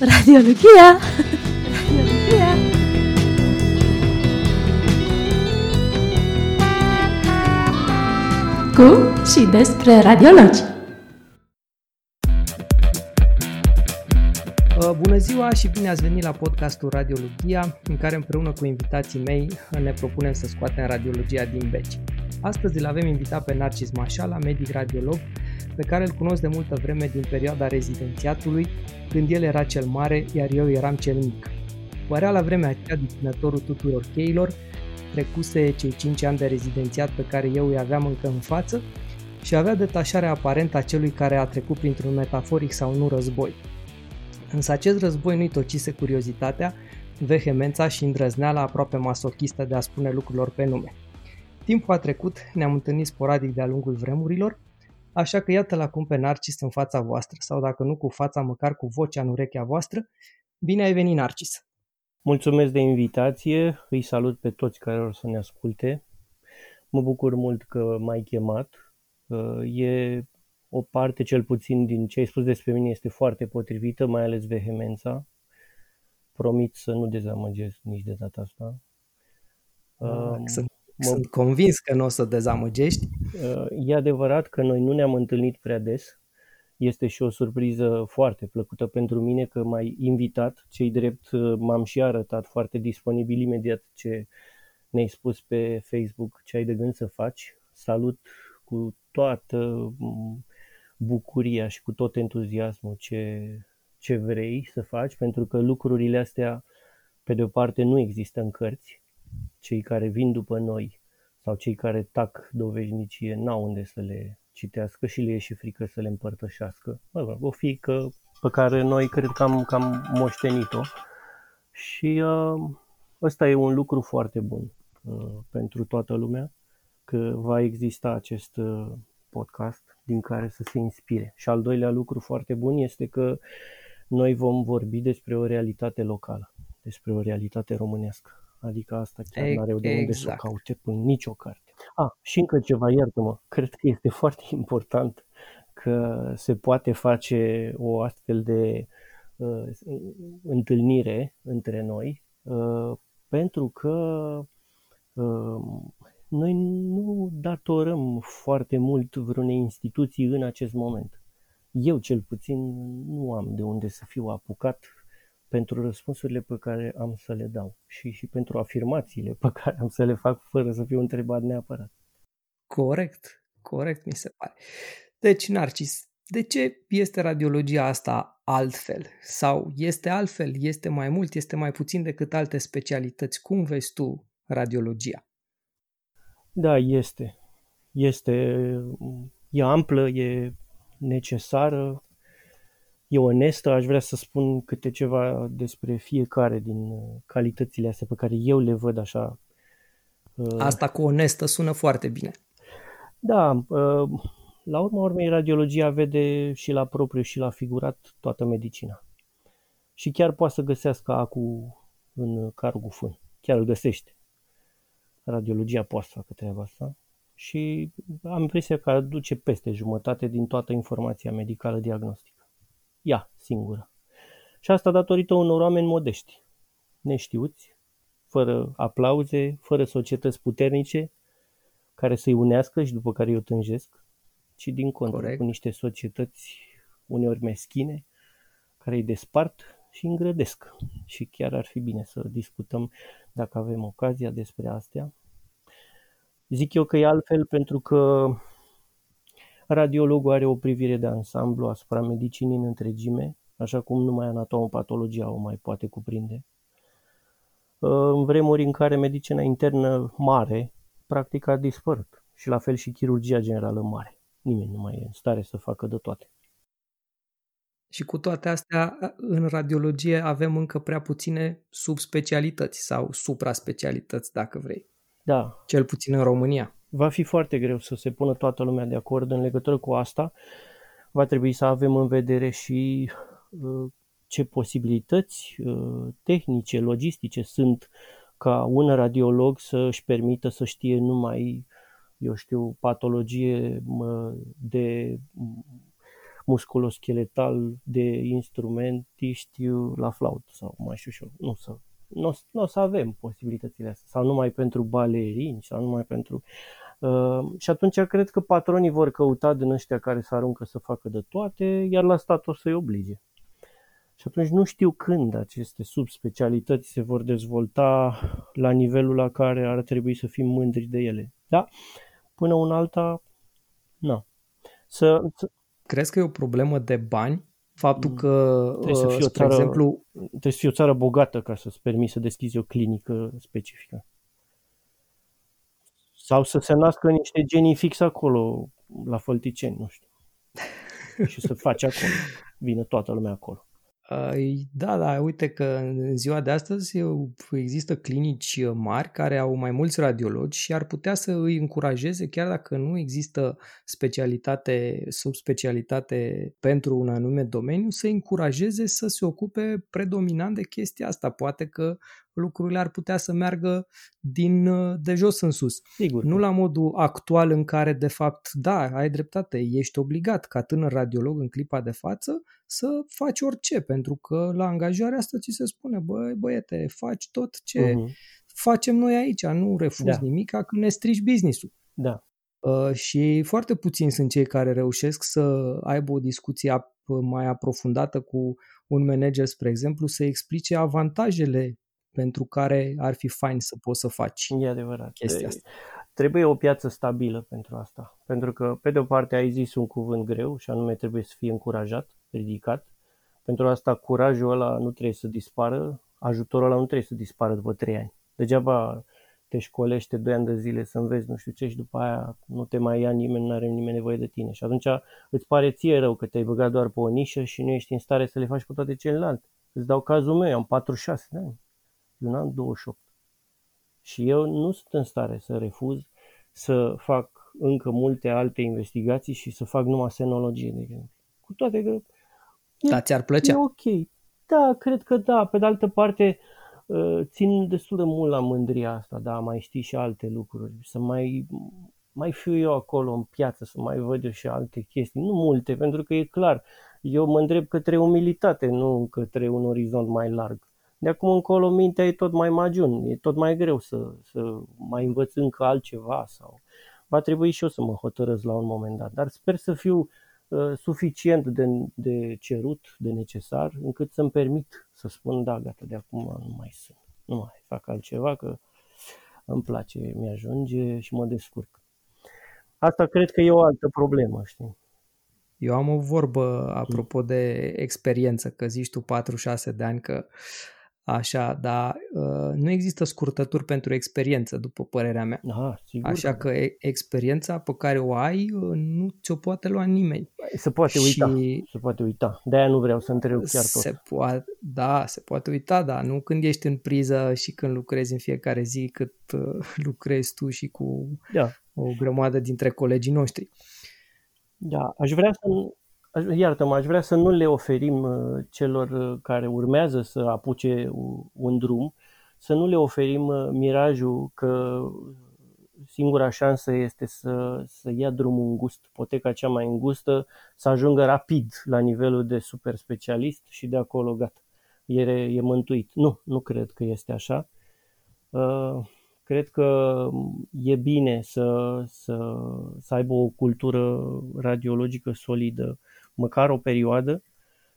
Radiologia! Radiologia! Cu și despre radiologi. Uh, Bună ziua și bine ați venit la podcastul Radiologia, în care împreună cu invitații mei ne propunem să scoatem radiologia din beci. Astăzi îl avem invitat pe Narcis Mașala, medic radiolog, pe care îl cunosc de multă vreme din perioada rezidențiatului, când el era cel mare, iar eu eram cel mic. Părea la vremea aceea deținătorul tuturor cheilor, trecuse cei 5 ani de rezidențiat pe care eu îi aveam încă în față și avea detașarea aparentă a celui care a trecut printr-un metaforic sau nu război. Însă acest război nu-i tocise curiozitatea, vehemența și îndrăzneala aproape masochistă de a spune lucrurilor pe nume. Timpul a trecut, ne-am întâlnit sporadic de-a lungul vremurilor, așa că iată-l acum pe Narcis în fața voastră, sau dacă nu cu fața, măcar cu vocea în urechea voastră. Bine ai venit, Narcis! Mulțumesc de invitație, îi salut pe toți care o să ne asculte. Mă bucur mult că m-ai chemat. E o parte, cel puțin, din ce ai spus despre mine este foarte potrivită, mai ales vehemența. Promit să nu dezamăgesc nici de data asta. Um, sunt, mă... sunt convins că nu o să dezamăgești. E adevărat că noi nu ne-am întâlnit prea des. Este și o surpriză foarte plăcută pentru mine că m-ai invitat. Cei drept m-am și arătat foarte disponibil imediat ce ne-ai spus pe Facebook ce ai de gând să faci. Salut cu toată bucuria și cu tot entuziasmul ce, ce vrei să faci, pentru că lucrurile astea, pe de o parte, nu există în cărți. Cei care vin după noi sau cei care tac doveșnicie n-au unde să le citească și le e și frică să le împărtășească. O fică pe care noi cred că am, că am moștenit-o și uh, ăsta e un lucru foarte bun uh, pentru toată lumea, că va exista acest uh, podcast din care să se inspire. Și al doilea lucru foarte bun este că noi vom vorbi despre o realitate locală, despre o realitate românească. Adică asta chiar nu are de unde exact. să o caute în nicio carte. Ah, și încă ceva, iartă-mă, cred că este foarte important că se poate face o astfel de uh, întâlnire între noi, uh, pentru că uh, noi nu datorăm foarte mult vreunei instituții în acest moment. Eu cel puțin nu am de unde să fiu apucat pentru răspunsurile pe care am să le dau și, și pentru afirmațiile pe care am să le fac fără să fiu întrebat neapărat. Corect, corect mi se pare. Deci, Narcis, de ce este radiologia asta altfel? Sau este altfel, este mai mult, este mai puțin decât alte specialități? Cum vezi tu radiologia? Da, este. Este. E amplă, e necesară, e onestă. Aș vrea să spun câte ceva despre fiecare din calitățile astea pe care eu le văd așa. Asta cu onestă sună foarte bine. Da, la urma urmei radiologia vede și la propriu și la figurat toată medicina. Și chiar poate să găsească acu în carul cu fân. Chiar îl găsește radiologia poate să facă treaba asta și am impresia că aduce peste jumătate din toată informația medicală diagnostică. Ea, singură. Și asta datorită unor oameni modești, neștiuți, fără aplauze, fără societăți puternice care să-i unească și după care îi o tânjesc, ci din contră, Corect. cu niște societăți uneori meschine, care îi despart și îngrădesc. Și chiar ar fi bine să discutăm, dacă avem ocazia, despre astea. Zic eu că e altfel pentru că radiologul are o privire de ansamblu asupra medicinii în întregime, așa cum numai anatomopatologia o mai poate cuprinde. În vremuri în care medicina internă mare practic a dispărut și la fel și chirurgia generală mare. Nimeni nu mai e în stare să facă de toate. Și cu toate astea, în radiologie avem încă prea puține subspecialități sau supraspecialități, dacă vrei. Da. Cel puțin în România. Va fi foarte greu să se pună toată lumea de acord în legătură cu asta. Va trebui să avem în vedere și uh, ce posibilități uh, tehnice, logistice sunt ca un radiolog să își permită să știe numai, eu știu, patologie de musculoscheletal de instrumentiști la flaută sau mai știu și eu. Nu, să, nu, nu o să avem posibilitățile astea. Sau numai pentru balerini sau numai pentru... Uh, și atunci cred că patronii vor căuta din ăștia care se aruncă să facă de toate, iar la stat o să-i oblige. Și atunci nu știu când aceste subspecialități se vor dezvolta la nivelul la care ar trebui să fim mândri de ele. Da? Până un alta, nu. Să, să... Crezi că e o problemă de bani? Faptul mm. că, trebuie să uh, fie o țară, exemplu... Trebuie să fie o țară bogată ca să-ți permiți să deschizi o clinică specifică. Sau să se nască niște genii fix acolo, la Fălticeni, nu știu. și să faci acolo. Vine toată lumea acolo. Da, da, uite că în ziua de astăzi există clinici mari care au mai mulți radiologi și ar putea să îi încurajeze, chiar dacă nu există specialitate, subspecialitate pentru un anume domeniu, să îi încurajeze să se ocupe predominant de chestia asta. Poate că lucrurile ar putea să meargă din de jos în sus. Sigur. Nu la modul actual în care, de fapt, da, ai dreptate, ești obligat ca tânăr radiolog în clipa de față să faci orice, pentru că la angajarea asta ți se spune, băi, băiete, faci tot ce uh-huh. facem noi aici, nu refuzi da. nimic, că ne strici business-ul. Da. Uh, și foarte puțini sunt cei care reușesc să aibă o discuție mai aprofundată cu un manager, spre exemplu, să explice avantajele pentru care ar fi fain să poți să faci e adevărat. chestia asta. Trebuie o piață stabilă pentru asta. Pentru că, pe de o parte, ai zis un cuvânt greu și anume trebuie să fie încurajat, ridicat. Pentru asta, curajul ăla nu trebuie să dispară, ajutorul ăla nu trebuie să dispară după trei ani. Degeaba te școlește doi ani de zile să înveți nu știu ce și după aia nu te mai ia nimeni, nu are nimeni nevoie de tine. Și atunci îți pare ție rău că te-ai băgat doar pe o nișă și nu ești în stare să le faci pe toate celelalte. Îți dau cazul meu, am 46 de ani eu n-am 28. Și eu nu sunt în stare să refuz să fac încă multe alte investigații și să fac numai senologie, de exemplu. Cu toate că... Da, ți-ar plăcea. E ok. Da, cred că da. Pe de altă parte, ă, țin destul de mult la mândria asta, da, mai știi și alte lucruri, să mai, mai fiu eu acolo în piață, să mai văd eu și alte chestii, nu multe, pentru că e clar, eu mă îndrept către umilitate, nu către un orizont mai larg de acum încolo mintea e tot mai majun, e tot mai greu să, să mai învăț încă altceva sau va trebui și eu să mă hotărăsc la un moment dat. Dar sper să fiu uh, suficient de, de cerut, de necesar, încât să-mi permit să spun da, gata, de acum nu mai sunt, nu mai fac altceva, că îmi place, mi-ajunge și mă descurc. Asta cred că e o altă problemă, știi? Eu am o vorbă apropo de experiență, că zici tu 46 de ani, că Așa, dar uh, nu există scurtături pentru experiență, după părerea mea. Aha, sigur. Așa că experiența pe care o ai uh, nu ți-o poate lua nimeni. Se poate și uita, se poate uita. De-aia nu vreau să întreb chiar tot. Se poate, da, se poate uita, dar nu când ești în priză și când lucrezi în fiecare zi cât uh, lucrezi tu și cu da. o grămadă dintre colegii noștri. Da, aș vrea să iartă-mă, aș vrea să nu le oferim uh, celor uh, care urmează să apuce un drum, să nu le oferim uh, mirajul că singura șansă este să, să ia drumul îngust, poteca cea mai îngustă, să ajungă rapid la nivelul de super specialist și de acolo gata, e, e mântuit. Nu, nu cred că este așa. Cred că e bine să, să, să aibă o cultură radiologică solidă, măcar o perioadă,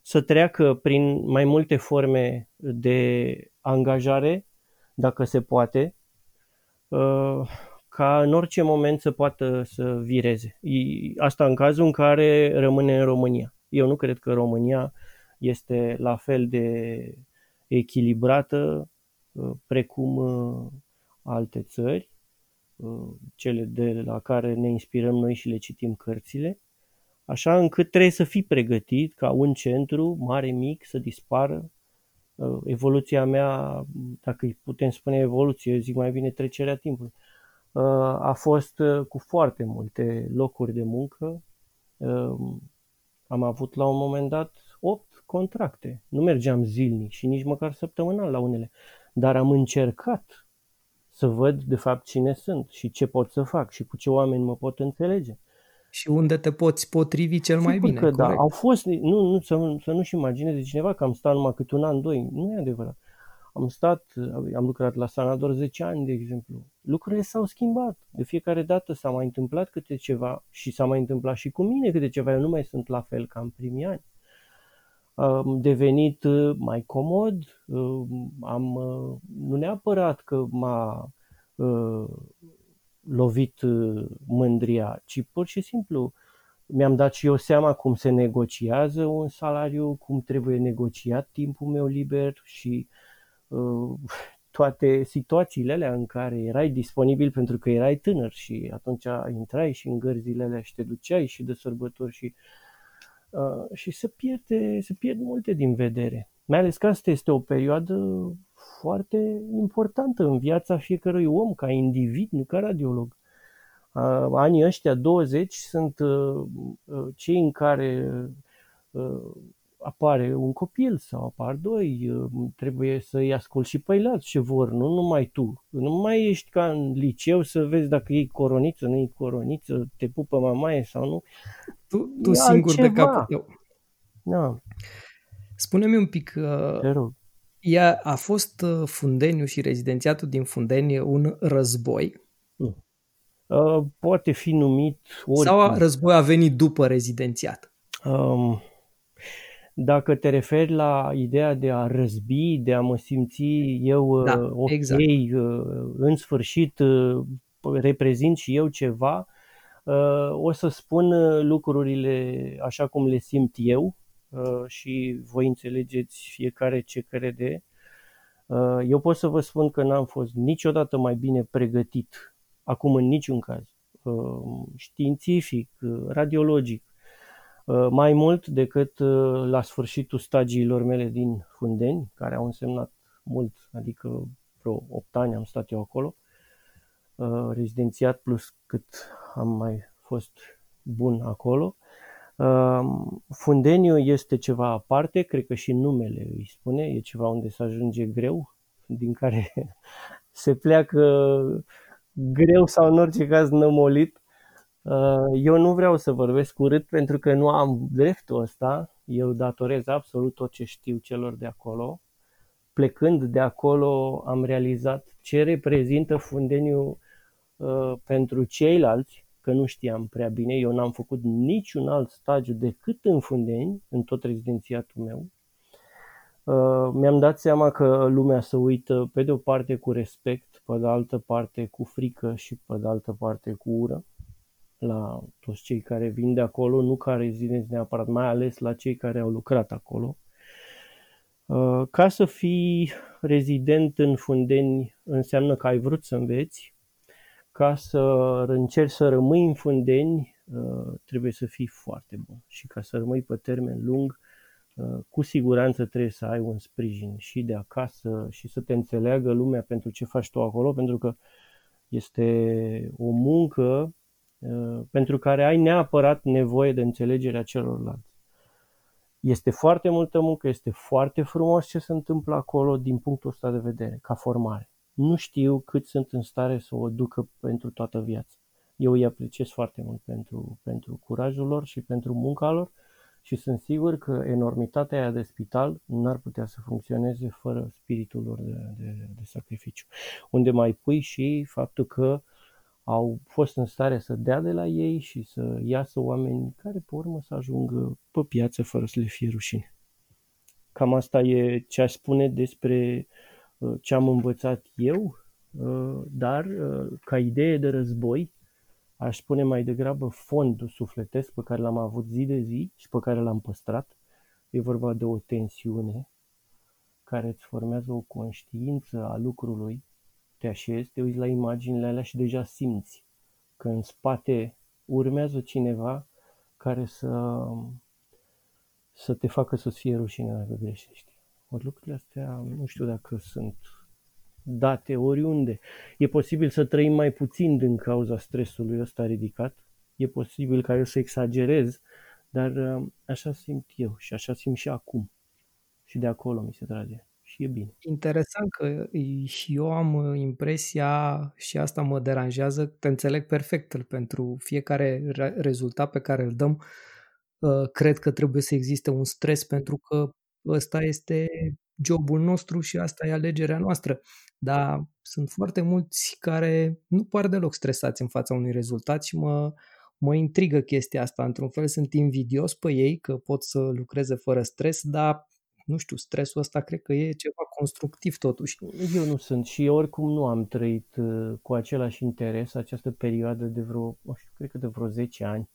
să treacă prin mai multe forme de angajare, dacă se poate, uh, ca în orice moment să poată să vireze. Asta în cazul în care rămâne în România. Eu nu cred că România este la fel de echilibrată uh, precum uh, alte țări, cele de la care ne inspirăm noi și le citim cărțile așa încât trebuie să fii pregătit ca un centru mare, mic, să dispară. Uh, evoluția mea, dacă îi putem spune evoluție, eu zic mai bine trecerea timpului, uh, a fost uh, cu foarte multe locuri de muncă. Am avut la un moment dat 8 contracte. Nu mergeam zilnic și nici măcar săptămânal la unele, dar am încercat să văd de fapt cine sunt și ce pot să fac și cu ce oameni mă pot înțelege. Și unde te poți potrivi cel mai Sigur bine, că da, corect. au fost, nu, nu, să, nu- să nu-și imagineze cineva că am stat numai câte un an, doi, nu e adevărat. Am stat, am lucrat la Sanador 10 ani, de exemplu. Lucrurile s-au schimbat. De fiecare dată s-a mai întâmplat câte ceva și s-a mai întâmplat și cu mine câte ceva. Eu nu mai sunt la fel ca în primii ani. Am devenit uh, mai comod, uh, am, uh, nu neapărat că m-a uh, lovit uh, mândria, ci pur și simplu mi-am dat și eu seama cum se negociază un salariu, cum trebuie negociat timpul meu liber și uh, toate situațiile alea în care erai disponibil pentru că erai tânăr și atunci intrai și în gărzile alea și te duceai și de sărbători și, uh, și se, pierde, se pierd multe din vedere. Mai ales că asta este o perioadă foarte importantă în viața fiecărui om, ca individ, nu ca radiolog. Uh, anii ăștia 20 sunt uh, uh, cei în care uh, apare un copil sau apar doi, uh, trebuie să-i ascult și pe alți ce vor, nu numai tu. Nu mai ești ca în liceu să vezi dacă e coroniță, nu e coroniță, te pupă mamaie sau nu. Tu, tu E singur de altceva. capul tău. Da, Spune-mi un pic, uh, te rog. Ea a fost uh, Fundeniu și rezidențiatul din Fundeni un război Uh, poate fi numit oricum. sau a- război a venit după rezidențiat? Um, dacă te referi la ideea de a răzbi, de a mă simți eu Da, uh, ok, exact. uh, în sfârșit uh, reprezint și eu ceva, uh, o să spun uh, lucrurile așa cum le simt eu uh, și voi înțelegeți fiecare ce crede. Uh, Eu pot să vă spun că n-am fost niciodată mai bine pregătit, acum în niciun caz, uh, științific, uh, radiologic, Uh, mai mult decât uh, la sfârșitul stagiilor mele din Fundeni, care au însemnat mult, adică vreo 8 ani am stat eu acolo, uh, rezidențiat plus cât am mai fost bun acolo. Uh, Fundeniu este ceva aparte, cred că și numele îi spune, e ceva unde se ajunge greu, din care se pleacă greu sau în orice caz nămolit. Uh, Eu nu vreau să vorbesc urât pentru că nu am dreptul ăsta. Eu datorez absolut tot ce știu celor de acolo. Plecând de acolo am realizat ce reprezintă Fundeniu uh, pentru ceilalți, că nu știam prea bine. Eu n-am făcut niciun alt stagiu decât în Fundeni, în tot rezidențiatul meu. Uh, mi-am dat seama că lumea se uită pe de o parte cu respect, pe de altă parte cu frică și pe de altă parte cu ură la toți cei care vin de acolo, nu ca rezidenți neapărat, mai ales la cei care au lucrat acolo. Uh, Ca să fii rezident în Fundeni înseamnă că ai vrut să înveți. Ca să încerci să rămâi în Fundeni, uh, trebuie să fii foarte bun. Și ca să rămâi pe termen lung, uh, cu siguranță trebuie să ai un sprijin și de acasă și să te înțeleagă lumea pentru ce faci tu acolo, pentru că este o muncă uh, pentru care ai neapărat nevoie de înțelegerea celorlalți. Este foarte multă muncă, este foarte frumos ce se întâmplă acolo din punctul ăsta de vedere, ca formare. Nu știu cât sunt în stare să o ducă pentru toată viața. Eu îi apreciez foarte mult pentru, pentru curajul lor și pentru munca lor și sunt sigur că enormitatea aia de spital n-ar putea să funcționeze fără spiritul lor de, de, de sacrificiu. Unde mai pui și faptul că au fost în stare să dea de la ei și să iasă oameni care pe urmă să ajungă pe piață fără să le fie rușine. Cam asta e ce aș spune despre uh, ce am învățat eu, uh, dar uh, ca idee de război aș spune mai degrabă fondul sufletesc pe care l-am avut zi de zi și pe care l-am păstrat. E vorba de o tensiune care îți formează o conștiință a lucrului te așezi, te uiți la imaginile alea și deja simți că în spate urmează cineva care să, să te facă să-ți fie rușine dacă greșești. Ori lucrurile astea nu știu dacă sunt date oriunde. E posibil să trăim mai puțin din cauza stresului ăsta ridicat. E posibil ca eu să exagerez, dar uh, așa simt eu și așa simt și acum. Și de acolo mi se trage. și e bine. Interesant că și eu am impresia și asta mă deranjează, te înțeleg perfect pentru fiecare rezultat pe care îl dăm, ă, cred că trebuie să existe un stres pentru că ăsta este jobul nostru și asta e alegerea noastră. Dar sunt foarte mulți care nu par deloc stresați în fața unui rezultat și mă, mă intrigă chestia asta. Într-un fel sunt invidios pe ei că pot să lucreze fără stres, dar nu știu, stresul ăsta cred că e ceva constructiv totuși. Eu nu sunt și oricum nu am trăit uh, cu același interes această perioadă de vreo, nu știu, cred că de vreo 10 ani.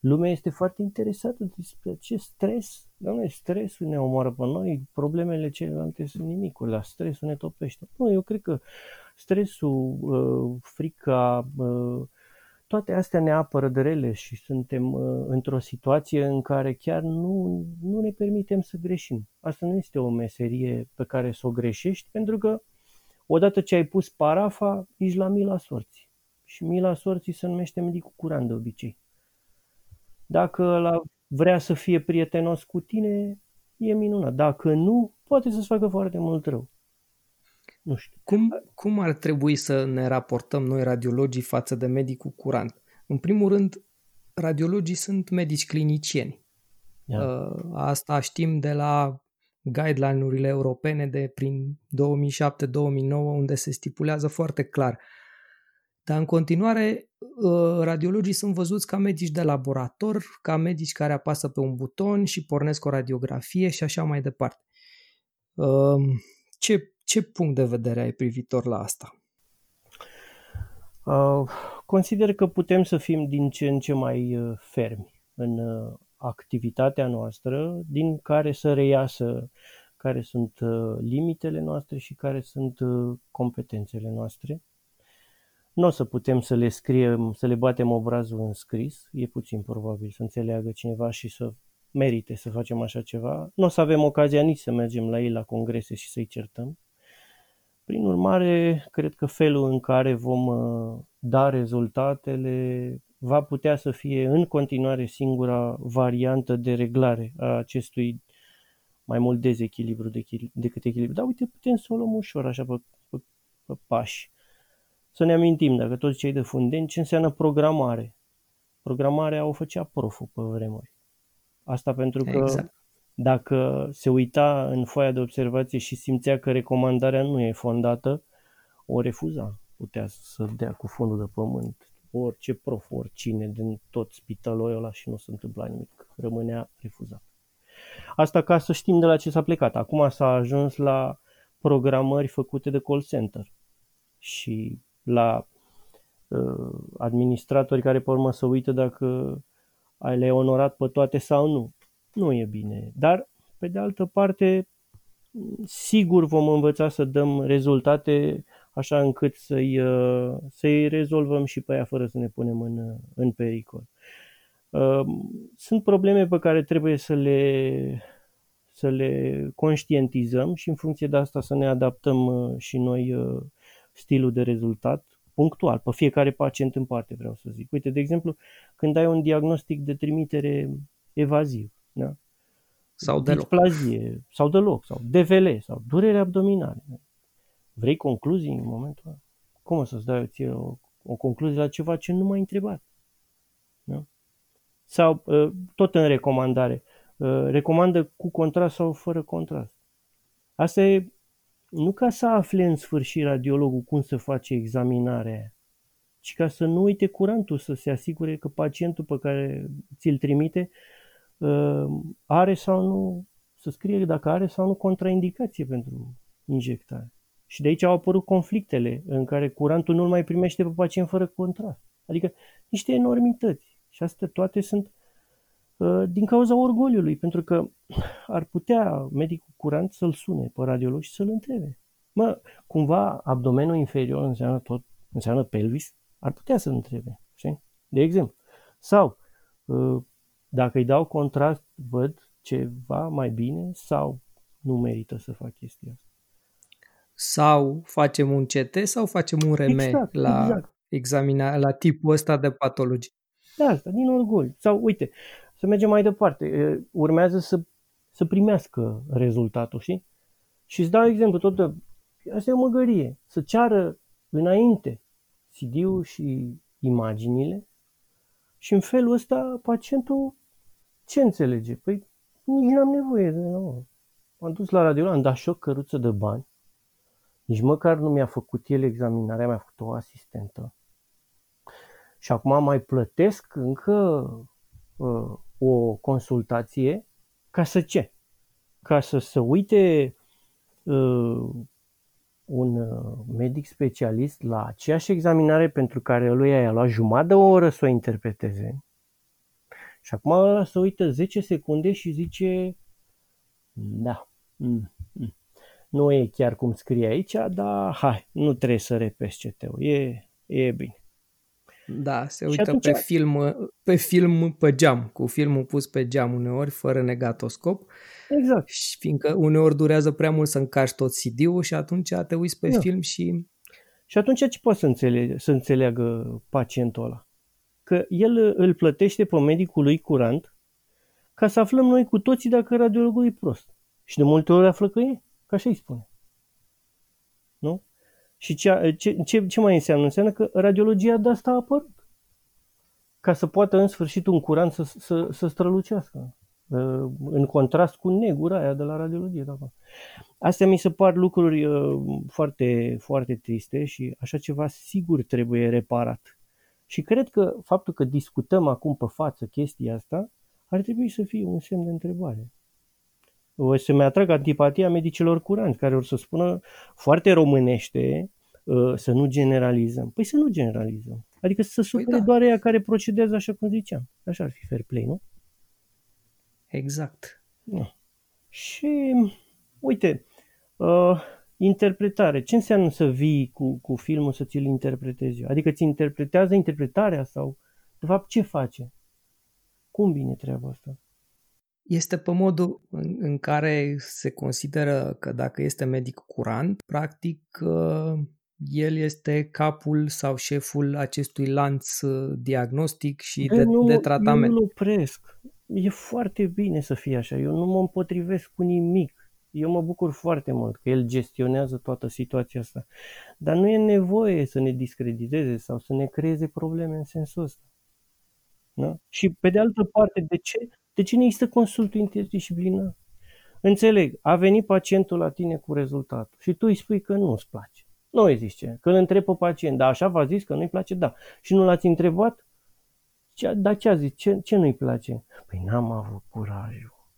Lumea este foarte interesată despre ce stres. Doamne, stresul ne omoară pe noi, problemele celelalte sunt nimicul, dar stresul ne topește. Nu, eu cred că stresul, uh, frica, uh, toate astea ne apără de rele și suntem uh, într-o situație în care chiar nu, nu ne permitem să greșim. Asta nu este o meserie pe care să o greșești, pentru că odată ce ai pus parafa, ești la mila sorții. Și mila sorții se numește medicul curant de obicei. Dacă la vrea să fie prietenos cu tine, e minunat. Dacă nu, poate să-ți facă foarte mult rău. Nu știu. Cum, cum ar trebui să ne raportăm noi radiologii față de medicul curant? În primul rând, radiologii sunt medici clinicieni. Yeah. Uh, asta știm de la guideline-urile europene de prin 2007-2009, unde se stipulează foarte clar. Dar în continuare, uh, radiologii sunt văzuți ca medici de laborator, ca medici care apasă pe un buton și pornesc o radiografie și așa mai departe. Uh, ce ce punct de vedere ai privitor la asta? Uh, consider că putem să fim din ce în ce mai uh, fermi în uh, activitatea noastră, din care să reiasă care sunt uh, limitele noastre și care sunt uh, competențele noastre. Nu o să putem să le scriem, să le batem obrazul în scris, e puțin probabil să înțeleagă cineva și să merite să facem așa ceva. Nu o să avem ocazia nici să mergem la ei la congrese și să-i certăm. Prin urmare, cred că felul în care vom uh, da rezultatele va putea să fie în continuare singura variantă de reglare a acestui mai mult dezechilibru decât echilibru. Dar uite, putem să o luăm ușor, așa, pe, pe, pe pași. Să ne amintim, dacă toți cei de fundeni, ce înseamnă programare. Programarea o făcea proful pe vremuri. Asta pentru că exact. Dacă se uita în foaia de observație și simțea că recomandarea nu e fondată, o refuza. Putea să dea cu fundul de pământ orice prof, oricine din tot spitalul ăla și nu se întâmpla nimic. Rămânea refuzat. Asta ca să știm de la ce s-a plecat. Acum s-a ajuns la programări făcute de call center și la uh, administratori care pe urmă să uită dacă le-ai onorat pe toate sau nu nu e bine. Dar, pe de altă parte, sigur vom învăța să dăm rezultate așa încât să-i, uh, să-i rezolvăm și pe ea fără să ne punem în, în pericol. Uh, sunt probleme pe care trebuie să le, să le conștientizăm și în funcție de asta să ne adaptăm uh, și noi stilul de rezultat punctual, pe fiecare pacient în parte vreau să zic. Uite, de exemplu, când ai un diagnostic de trimitere evaziv, da? Sau deloc. Displazie, sau deloc, sau DVL, sau durere abdominale. Vrei concluzii în momentul ăla? Cum o să-ți dai ție o, o concluzie la ceva ce nu m-ai întrebat? Da? Sau, ă, tot în recomandare, ă, recomandă cu contrast sau fără contrast. Asta e nu ca să afle în sfârșit radiologul cum să face examinarea aia, ci ca să nu uite curantul, să se asigure că pacientul pe care ți-l trimite Ehm, are sau nu, să scrie dacă are sau nu contraindicație pentru injectare. Și de aici au apărut conflictele în care curantul nu mai primește pe pacient fără contrast. Adică niște enormități. Și astea toate sunt uh, din cauza orgoliului, pentru că ar putea medicul curant să-l sune pe radiolog și să-l întrebe. Mă, cumva abdomenul inferior înseamnă tot, înseamnă pelvis? Ar putea să-l întrebe, știi? De exemplu. Sau, uh, dacă îi dau contrast, văd ceva mai bine sau nu merită să fac chestia asta. Sau facem un CT sau facem un RM exact, la exact. examina, la tipul ăsta de patologie. Da, asta, din orgoliu. Sau, uite, să mergem mai departe. Urmează să, să primească rezultatul, știi? Și îți dau exemplu, tot de, asta e o măgărie, să ceară înainte CD-ul și imaginile și în felul ăsta pacientul ce înțelege? Păi nici n-am nevoie de... Nu. M-am dus la radio, am dat și o căruță de bani. Nici măcar nu mi-a făcut el examinarea, mi-a făcut o asistentă. Și acum mai plătesc încă uh, o consultație ca să ce? Ca să se uite uh, un uh, medic specialist la aceeași examinare pentru care lui i-a luat jumătate de o oră să o interpreteze. Și acum ăla se uită 10 secunde și zice da, mm, mm. nu e chiar cum scrie aici, dar hai, nu trebuie să repezi CT-ul, e, e bine. Da, se uită atunci... pe, film, pe film pe geam, cu filmul pus pe geam uneori, fără negatoscop. Exact. Și fiindcă uneori durează prea mult să încași tot CD-ul și atunci te uiți pe da. film și... Și atunci ce poate să, înțelege, să înțeleagă pacientul ăla? Că el îl plătește pe medicul lui curant ca să aflăm noi cu toții dacă radiologul e prost. Și de multe ori află că e, ca așa îi spune. Nu? Și ce, ce, ce, ce mai înseamnă? Înseamnă că radiologia de asta a apărut. Ca să poată în sfârșit un curant să, să, să strălucească. Uh, în contrast cu negura aia de la radiologie. Da. Astea mi se par lucruri uh, foarte, foarte triste și așa ceva sigur trebuie reparat. Și cred că faptul că discutăm acum pe față chestia asta ar trebui să fie un semn de întrebare. O să-mi atrag antipatia medicilor curanți, care o să spună foarte românește uh, să nu generalizăm. Păi să nu generalizăm. Adică să păi sufere păi da. doar ea care procedează așa cum ziceam. Așa ar fi fair play, nu? Exact. Da. Și, uite, uh, interpretare. Ce înseamnă să vii cu, cu filmul să ți-l interpretezi? Adică ți interpretează interpretarea sau, de fapt, ce face? Cum vine treaba asta? Este pe modul în, în care se consideră că dacă este medic curant, practic uh, el este capul sau șeful acestui lanț uh, diagnostic și de, de, nu, de tratament. Eu nu opresc. E foarte bine să fie așa. Eu nu mă împotrivesc cu nimic. Eu mă bucur foarte mult că el gestionează toată situația asta. Dar nu e nevoie să ne discrediteze sau să ne creeze probleme în sensul ăsta. Da? Și pe de altă parte, de ce, de ce nu există consultul interdisciplinar? Înțeleg, a venit pacientul la tine cu rezultatul și tu îi spui că nu îți place. Nu îi zice, că îl întreb pe pacient, dar așa v-a zis că nu-i place? Da. Și nu l-ați întrebat? Ce, dar ce a zis? Ce, ce nu-i place? Păi n-am avut curajul.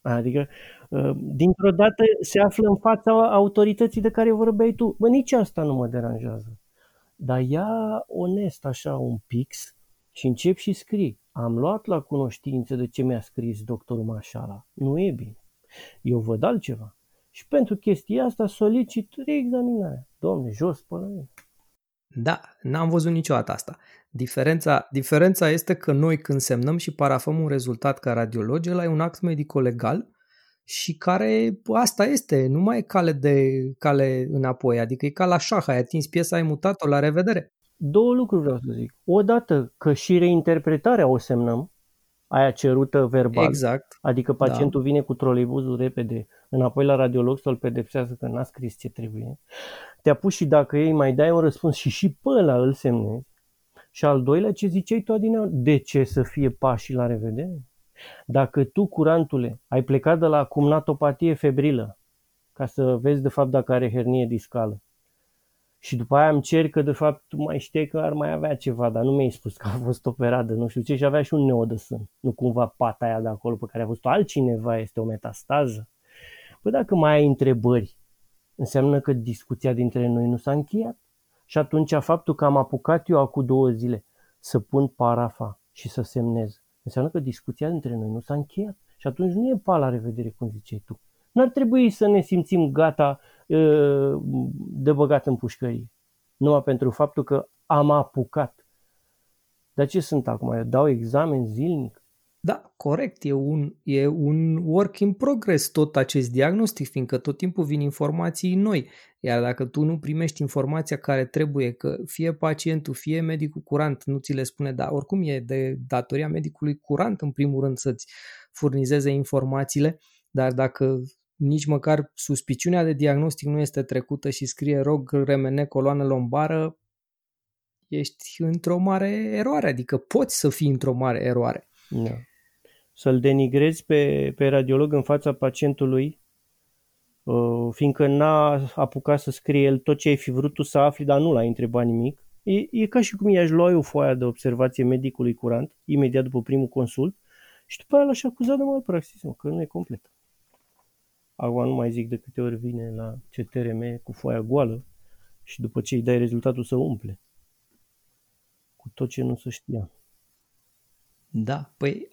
Adică, ă, dintr-o dată se află în fața autorității de care vorbeai tu. Bă, nici asta nu mă deranjează. Dar ia onest așa un pix și încep și scrii. Am luat la cunoștință de ce mi-a scris doctorul Mașala. Nu e bine. Eu văd altceva. Și pentru chestia asta solicit reexaminarea. Domne, jos până mine. Da, n-am văzut niciodată asta. Diferența, diferența este că noi când semnăm și parafăm un rezultat ca radiologi, ăla e un act medico-legal și care asta este, nu mai e cale de cale înapoi, adică e ca la șah, ai atins piesa, ai mutat-o, la revedere. Două lucruri vreau să zic. Odată că și reinterpretarea o semnăm, aia cerută verbal. Exact. Adică pacientul da. vine cu troleibuzul repede înapoi la radiolog să-l pedepsească că n-a scris ce trebuie. Te-a pus și dacă ei mai dai un răspuns și și pe ăla îl semnezi. Și al doilea, ce ziceai tu, Adina? De ce să fie pașii la revedere? Dacă tu, curantule, ai plecat de la cumnatopatie febrilă, ca să vezi de fapt dacă are hernie discală, și după aia îmi cer că de fapt tu mai știi că ar mai avea ceva, dar nu mi-ai spus că a fost operat de nu știu ce și avea și un neo de sân. Nu cumva pata aia de acolo pe care a văzut altcineva este o metastază. Păi dacă mai ai întrebări, înseamnă că discuția dintre noi nu s-a încheiat. Și atunci faptul că am apucat eu acum două zile să pun parafa și să semnez, înseamnă că discuția dintre noi nu s-a încheiat. Și atunci nu e pa la revedere, cum ziceai tu. N-ar trebui să ne simțim gata de băgat în pușcărie. Numai pentru faptul că am apucat. Dar ce sunt acum? Eu dau examen zilnic? Da, corect. E un, e un work in progress tot acest diagnostic, fiindcă tot timpul vin informații noi. Iar dacă tu nu primești informația care trebuie, că fie pacientul, fie medicul curant nu ți le spune, dar oricum e de datoria medicului curant, în primul rând, să-ți furnizeze informațiile, dar dacă nici măcar suspiciunea de diagnostic nu este trecută și scrie rog remene coloană lombară, ești într-o mare eroare, adică poți să fii într-o mare eroare. Da. Să-l denigrezi pe, pe radiolog în fața pacientului, uh, fiindcă n-a apucat să scrie el tot ce ai fi vrut tu să afli, dar nu l-ai întrebat nimic. E, e ca și cum i-aș lua eu foaia de observație medicului curant, imediat după primul consult, și după aia l-aș acuza de malpraxism, că nu e complet. Acum nu mai zic de câte ori vine la CTRM cu foaia goală și după ce îi dai rezultatul să umple. Cu tot ce nu se știa. Da, păi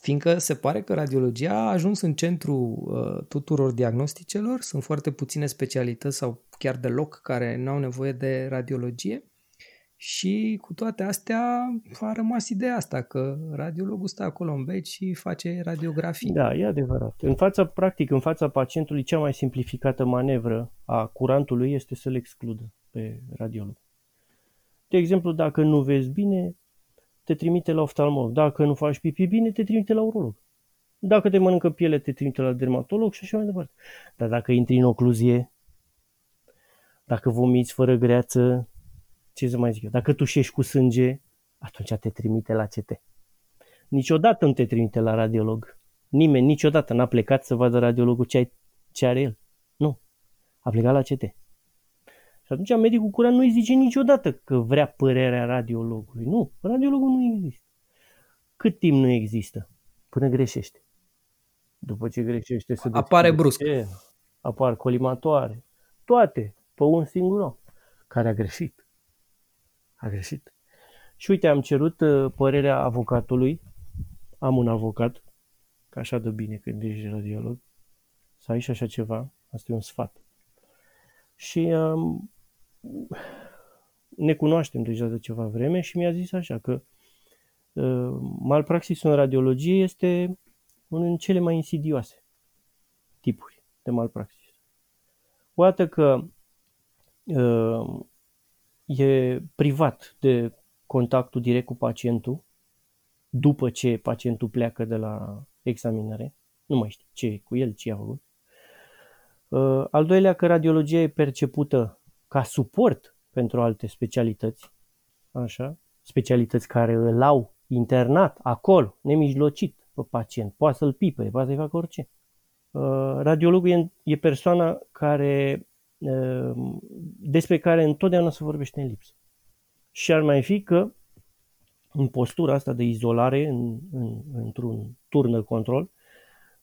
fiindcă se pare că radiologia a ajuns în centru uh, tuturor diagnosticelor, sunt foarte puține specialități sau chiar deloc care nu au nevoie de radiologie și cu toate astea a rămas ideea asta că radiologul stă acolo în beci și face radiografii. Da, e adevărat. În fața, practic, în fața pacientului, cea mai simplificată manevră a curantului este să-l excludă pe radiolog. De exemplu, dacă nu vezi bine, te trimite la oftalmolog. Dacă nu faci pipi bine, te trimite la urolog. Dacă te mănâncă piele, te trimite la dermatolog și așa mai departe. Dar dacă intri în ocluzie, dacă vomiți fără greață, ce să mai zic eu, dacă tușești cu sânge, atunci te trimite la CT. Niciodată nu te trimite la radiolog. Nimeni niciodată n-a plecat să vadă radiologul ce, ai, ce are el. Nu. A plecat la CT. Și atunci medicul curant nu îi zice niciodată că vrea părerea radiologului. Nu, radiologul nu există. Cât timp nu există? Până greșește. După ce greșește se Apare brusc. Apar colimatoare. Toate pe un singur om care a greșit. A greșit. Și uite, am cerut uh, părerea avocatului. Am un avocat, că așa de bine când ești radiolog. Să ai și așa ceva. Asta e un sfat. Și um, ne cunoaștem deja de ceva vreme și mi-a zis așa că uh, malpraxisul în radiologie este unul din cele mai insidioase tipuri de malpraxis. O dată că uh, e privat de contactul direct cu pacientul după ce pacientul pleacă de la examinare, nu mai știi ce cu el, ce a făcut. Uh, al doilea, că radiologia e percepută ca suport pentru alte specialități, așa, specialități care îl au internat acolo, nemijlocit pe pacient, poate să-l pipe, poate să-i facă orice. Uh, radiologul e, e persoana care, uh, despre care întotdeauna se vorbește în lipsă. Și ar mai fi că în postura asta de izolare, în, în, într-un turnă control,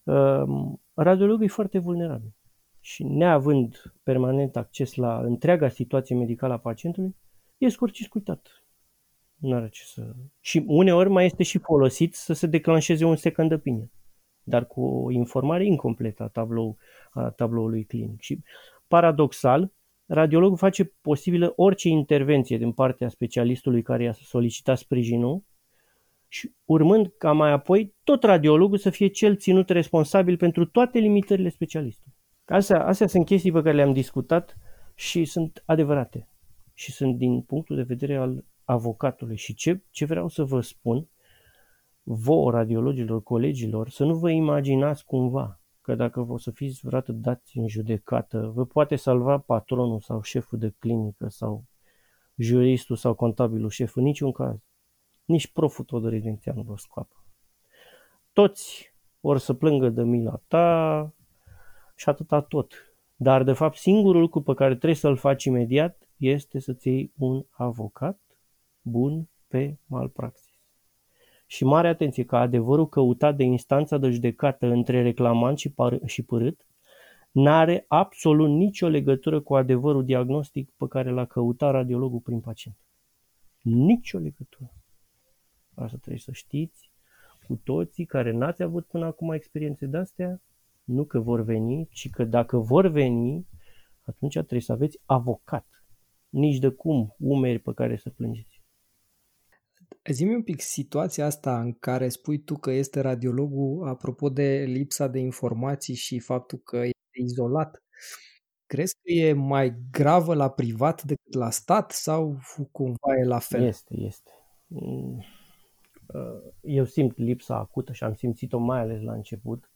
uh, radiologul e foarte vulnerabil și neavând permanent acces la întreaga situație medicală a pacientului, e scurciscuitat. Nu are ce să... Și uneori mai este și folosit să se declanșeze un second opinion, dar cu o informare incompletă a, tablou, a tabloului clinic. Și paradoxal, radiologul face posibilă orice intervenție din partea specialistului care i-a solicitat sprijinul și urmând ca mai apoi tot radiologul să fie cel ținut responsabil pentru toate limitările specialistului. Astea, astea sunt chestii pe care le-am discutat și sunt adevărate. Și sunt din punctul de vedere al avocatului. Și ce, ce vreau să vă spun, vouă, radiologilor, colegilor, să nu vă imaginați cumva că dacă vă să fiți vreodată dați în judecată, vă poate salva patronul sau șeful de clinică sau juristul sau contabilul șef, în niciun caz. Nici proful Todoredenția nu vă scoapă. Toți vor să plângă de mila ta, și atâta tot. Dar, de fapt, singurul lucru pe care trebuie să-l faci imediat este să-ți iei un avocat bun pe malpraxis. Și mare atenție că adevărul căutat de instanța de judecată între reclamant și, par- și părât n-are absolut nicio legătură cu adevărul diagnostic pe care l-a căutat radiologul prin pacient. Nicio legătură. Asta trebuie să știți cu toții care n-ați avut până acum experiențe de-astea, nu că vor veni, ci că dacă vor veni, atunci trebuie să aveți avocat. Nici de cum umeri pe care să plângeți. Zi-mi un pic situația asta în care spui tu că este radiologul, apropo de lipsa de informații și faptul că este izolat. Crezi că e mai gravă la privat decât la stat sau cumva e la fel? Este, este. Eu simt lipsa acută și am simțit-o mai ales la început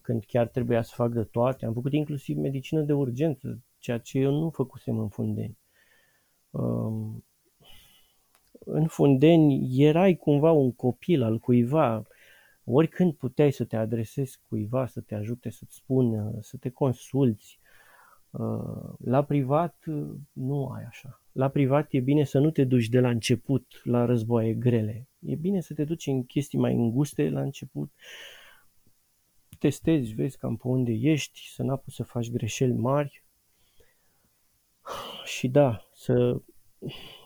când chiar trebuia să fac de toate. Am făcut inclusiv medicină de urgență, ceea ce eu nu făcusem în Fundeni. Um, în Fundeni erai cumva un copil al cuiva, oricând puteai să te adresezi cuiva, să te ajute, să-ți spună, să te consulți. Uh, la privat nu ai așa. La privat e bine să nu te duci de la început la războaie grele. E bine să te duci în chestii mai înguste la început, testezi, vezi cam pe unde ești, să n să faci greșeli mari. Și da, să,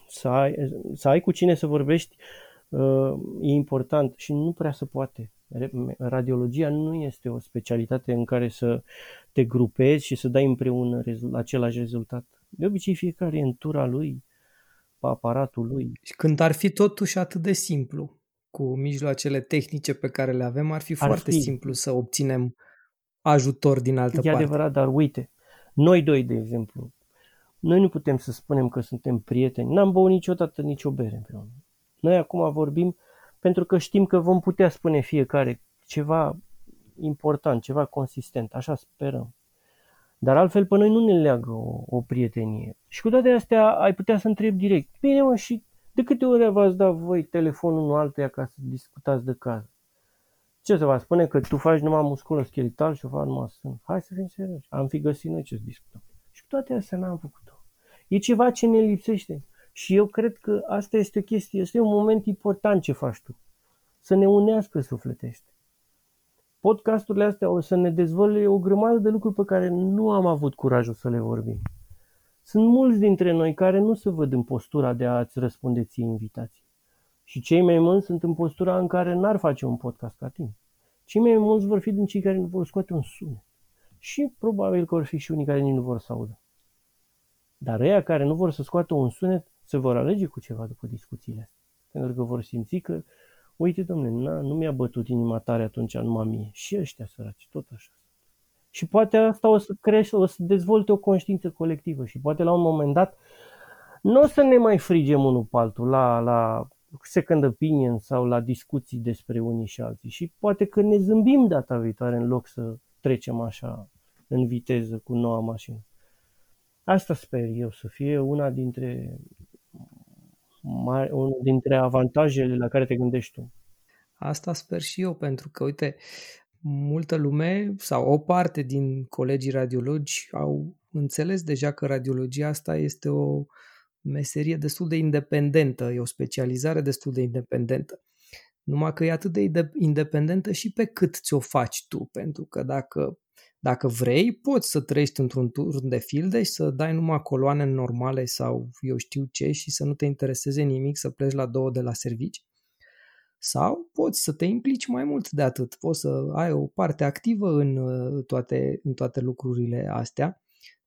să, ai, să ai cu cine să vorbești uh, e important și nu prea se poate. Radiologia nu este o specialitate în care să te grupezi și să dai împreună același rezultat. De obicei fiecare e în tura lui, pe aparatul lui. Și când ar fi totuși atât de simplu, cu mijloacele tehnice pe care le avem, ar fi ar foarte fi. simplu să obținem ajutor din altă e parte. E adevărat, dar uite, noi doi, de exemplu, noi nu putem să spunem că suntem prieteni. N-am băut niciodată nicio bere împreună. Noi acum vorbim pentru că știm că vom putea spune fiecare ceva important, ceva consistent. Așa sperăm. Dar altfel pe noi nu ne leagă o, o prietenie. Și cu toate astea ai putea să întrebi direct. Bine mă, și de câte ori v-ați dat voi telefonul unul altuia ca să discutați de caz? Ce să vă spune că tu faci numai musculoscheletal și o fac numai sân? Hai să fim serioși. Am fi găsit noi ce să discutăm. Și cu toate astea n-am făcut-o. E ceva ce ne lipsește. Și eu cred că asta este o chestie, este un moment important ce faci tu. Să ne unească sufletește. Podcasturile astea o să ne dezvolte o grămadă de lucruri pe care nu am avut curajul să le vorbim. Sunt mulți dintre noi care nu se văd în postura de a-ți răspunde ție invitații. Și cei mai mulți sunt în postura în care n-ar face un podcast ca tine. Cei mai mulți vor fi din cei care nu vor scoate un sunet. Și probabil că vor fi și unii care nici nu vor să audă. Dar ăia care nu vor să scoată un sunet se vor alege cu ceva după discuțiile astea. Pentru că vor simți că, uite domnule, nu mi-a bătut inima tare atunci numai mie. Și ăștia săraci, tot așa. Și poate asta o să crește, o să dezvolte o conștiință colectivă și poate la un moment dat nu o să ne mai frigem unul pe altul la, la second opinion sau la discuții despre unii și alții. Și poate că ne zâmbim data viitoare în loc să trecem așa în viteză cu noua mașină. Asta sper eu să fie una dintre, mari, unul dintre avantajele la care te gândești tu. Asta sper și eu, pentru că, uite, multă lume sau o parte din colegii radiologi au înțeles deja că radiologia asta este o meserie destul de independentă, e o specializare destul de independentă. Numai că e atât de independentă și pe cât ți-o faci tu, pentru că dacă, dacă vrei, poți să trăiești într-un turn de filde și să dai numai coloane normale sau eu știu ce și să nu te intereseze nimic, să pleci la două de la servici. Sau poți să te implici mai mult de atât, poți să ai o parte activă în uh, toate, în toate lucrurile astea,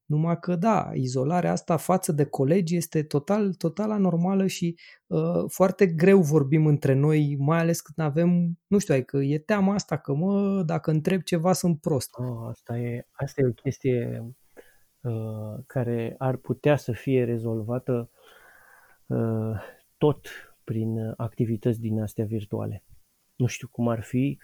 numai că da, izolarea asta față de colegi este total, total anormală și uh, foarte greu vorbim între noi, mai ales când avem, nu știu, că adică e teama asta că mă, dacă întreb ceva sunt prost. Oh, asta, e, asta e o chestie uh, care ar putea să fie rezolvată uh, tot prin activități din astea virtuale. Nu știu cum ar fi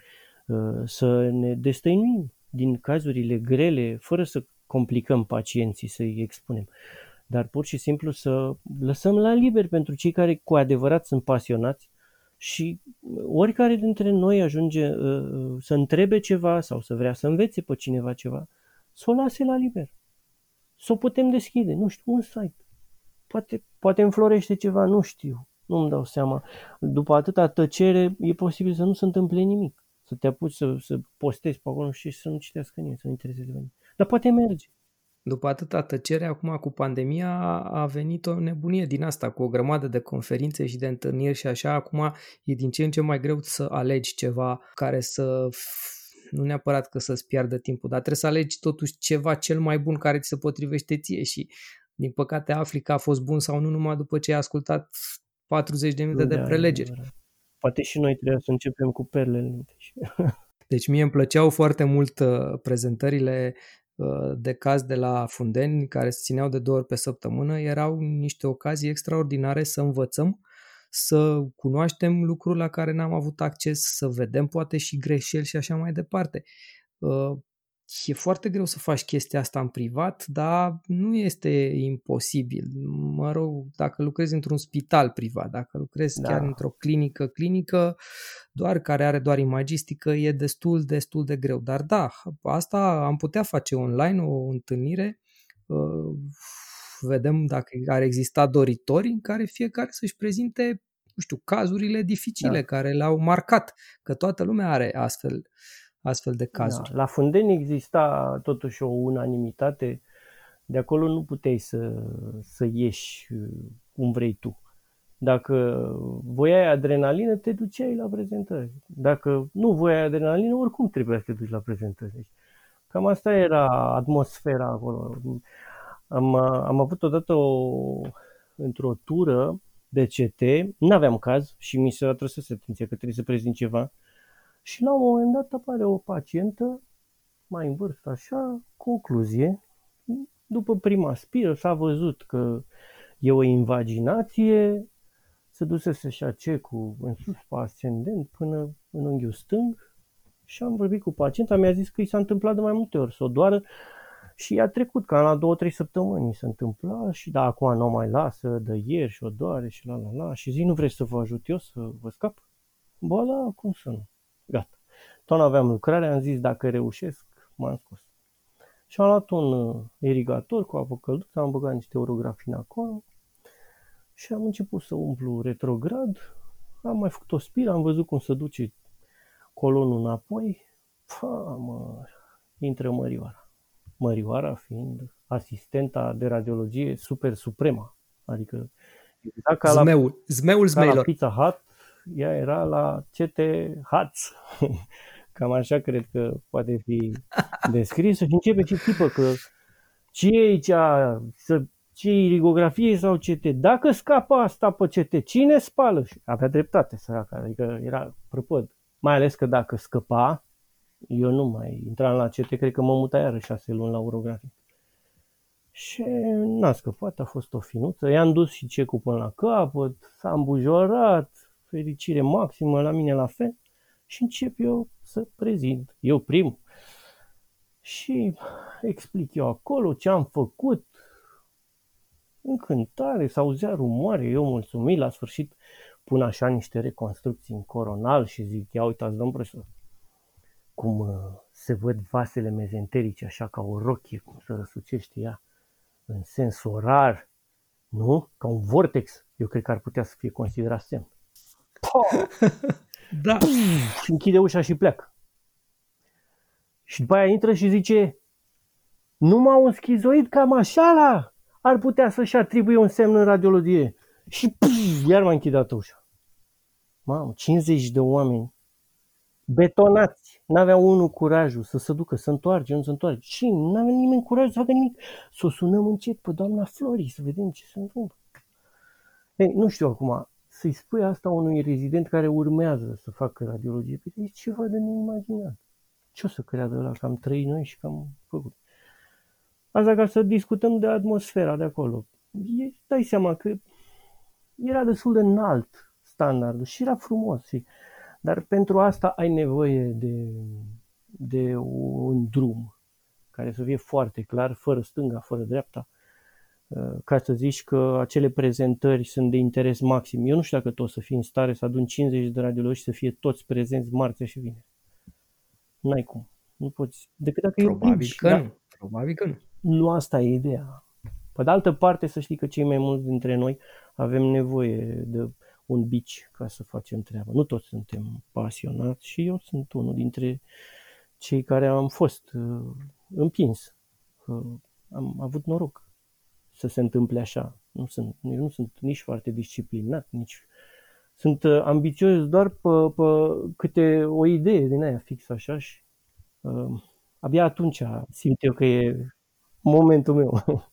uh, să ne destăinuim din cazurile grele, fără să complicăm pacienții, să-i expunem, dar pur și simplu să lăsăm la liber pentru cei care cu adevărat sunt pasionați și oricare dintre noi ajunge uh, să întrebe ceva sau să vrea să învețe pe cineva ceva, să o lase la liber. Să o putem deschide, nu știu, un site. Poate, poate înflorește ceva, nu știu. Nu-mi dau seama. După atâta tăcere, e posibil să nu se întâmple nimic. Să te apuci să, să postezi pe acolo și să nu citească nimeni, să nu intereseze nimeni. Dar poate merge. După atâta tăcere, acum cu pandemia a venit o nebunie din asta, cu o grămadă de conferințe și de întâlniri și așa, acum e din ce în ce mai greu să alegi ceva care să nu neapărat că să-ți piardă timpul, dar trebuie să alegi totuși ceva cel mai bun care ți se potrivește ție și din păcate afli că a fost bun sau nu numai după ce ai ascultat 40 de minute de prelegeri. Poate și noi trebuie să începem cu perlele. Deci mie îmi plăceau foarte mult uh, prezentările uh, de caz de la Fundeni, care se țineau de două ori pe săptămână. Erau niște ocazii extraordinare să învățăm, să cunoaștem lucruri la care n-am avut acces, să vedem poate și greșeli și așa mai departe. E foarte greu să faci chestia asta în privat, dar nu este imposibil. Mă rog, dacă lucrezi într-un spital privat, dacă lucrezi da. chiar într-o clinică, clinică, doar care are doar imagistică, e destul, destul de greu. Dar da, asta am putea face online, o întâlnire, vedem dacă ar exista doritori în care fiecare să-și prezinte, nu știu, cazurile dificile da. care le-au marcat, că toată lumea are astfel astfel de da, cazuri. Da. La Fundeni exista totuși o unanimitate, de acolo nu puteai să, să ieși uh, cum vrei tu. Dacă voiai adrenalină, te duceai la prezentări. Dacă nu voiai adrenalină, oricum trebuia să te duci la prezentări. Deci, cam asta era atmosfera acolo. Am, am avut odată o, într-o tură de CT, nu aveam caz și mi se atrăsese atenția că trebuie să prezint ceva și la un moment dat apare o pacientă, mai în vârstă așa, concluzie, după prima spiră s-a văzut că e o invaginație, se dusese și cecul în sus pe ascendent până în unghiul stâng și am vorbit cu pacienta, mi-a zis că i s-a întâmplat de mai multe ori să o doară și a trecut, cam la două, trei săptămâni se întâmpla și da, acum nu mai lasă, de ieri și o doare și la la la și zi, nu vreți să vă ajut eu să vă scap? Bă, da, cum să nu? Gata. Tot aveam lucrare, am zis dacă reușesc, m-am scos. Și am luat un uh, irigator cu apă călduță, am băgat niște orografini acolo și am început să umplu retrograd. Am mai făcut o spiră, am văzut cum se duce colonul înapoi. Fa, mă, intră Mărioara. Mărioara fiind asistenta de radiologie super suprema. Adică exact ca Zmeul, la, zmeul ca la Pizza Hut, ea era la CT Hats. Cam așa cred că poate fi descris și începe și tipă că ce e aici, să, ce irigografie sau CT, dacă scapă asta pe CT, cine spală? Și avea dreptate săraca, adică era prăpăd. Mai ales că dacă scăpa, eu nu mai intram la CT, cred că mă muta iară șase luni la urografie. Și n-a scăpat, a fost o finuță, i-am dus și cecul până la capăt, s-a îmbujorat, fericire maximă, la mine la fel, și încep eu să prezint, eu prim. Și explic eu acolo ce am făcut, încântare, s auzea rumoare, eu mulțumit, la sfârșit pun așa niște reconstrucții în coronal și zic, ia uitați, domn profesor, cum uh, se văd vasele mezenterice așa ca o rochie, cum se răsucește ea în sens orar, nu? Ca un vortex. Eu cred că ar putea să fie considerat semn. da. Și închide ușa și pleacă. Și după aia intră și zice, numai un schizoid cam așa la ar putea să-și atribuie un semn în radiologie. Și puf, iar m-a închidat ușa. Mamă, 50 de oameni betonați. N-avea unul curajul să se ducă, să întoarce, nu să întoarce. Și n-avea nimeni curajul să facă nimic. Să o sunăm încet pe doamna Flori, să vedem ce se întâmplă. Ei, nu știu acum, să-i spui asta unui rezident care urmează să facă radiologie, pe e ceva de neimaginat. Ce o să creadă la că am trăit noi și că am făcut? Asta ca să discutăm de atmosfera de acolo. E, dai seama că era destul de înalt standardul și era frumos. Și, dar pentru asta ai nevoie de, de un drum care să fie foarte clar, fără stânga, fără dreapta, Uh, ca să zici că acele prezentări sunt de interes maxim. Eu nu știu dacă tot să fii în stare să adun 50 de radiologi să fie toți prezenți marțea și vineri. N-ai cum. Nu poți. Decât dacă Probabil e că da? nu. Probabil că nu. Nu asta e ideea. Pe de altă parte, să știi că cei mai mulți dintre noi avem nevoie de un bici ca să facem treaba. Nu toți suntem pasionați și eu sunt unul dintre cei care am fost uh, împins. Uh, am avut noroc să se întâmple așa. Nu sunt, nu sunt nici foarte disciplinat, nici sunt uh, ambițios doar pe, pe câte o idee din aia fix așa și uh, abia atunci simt eu că e momentul meu.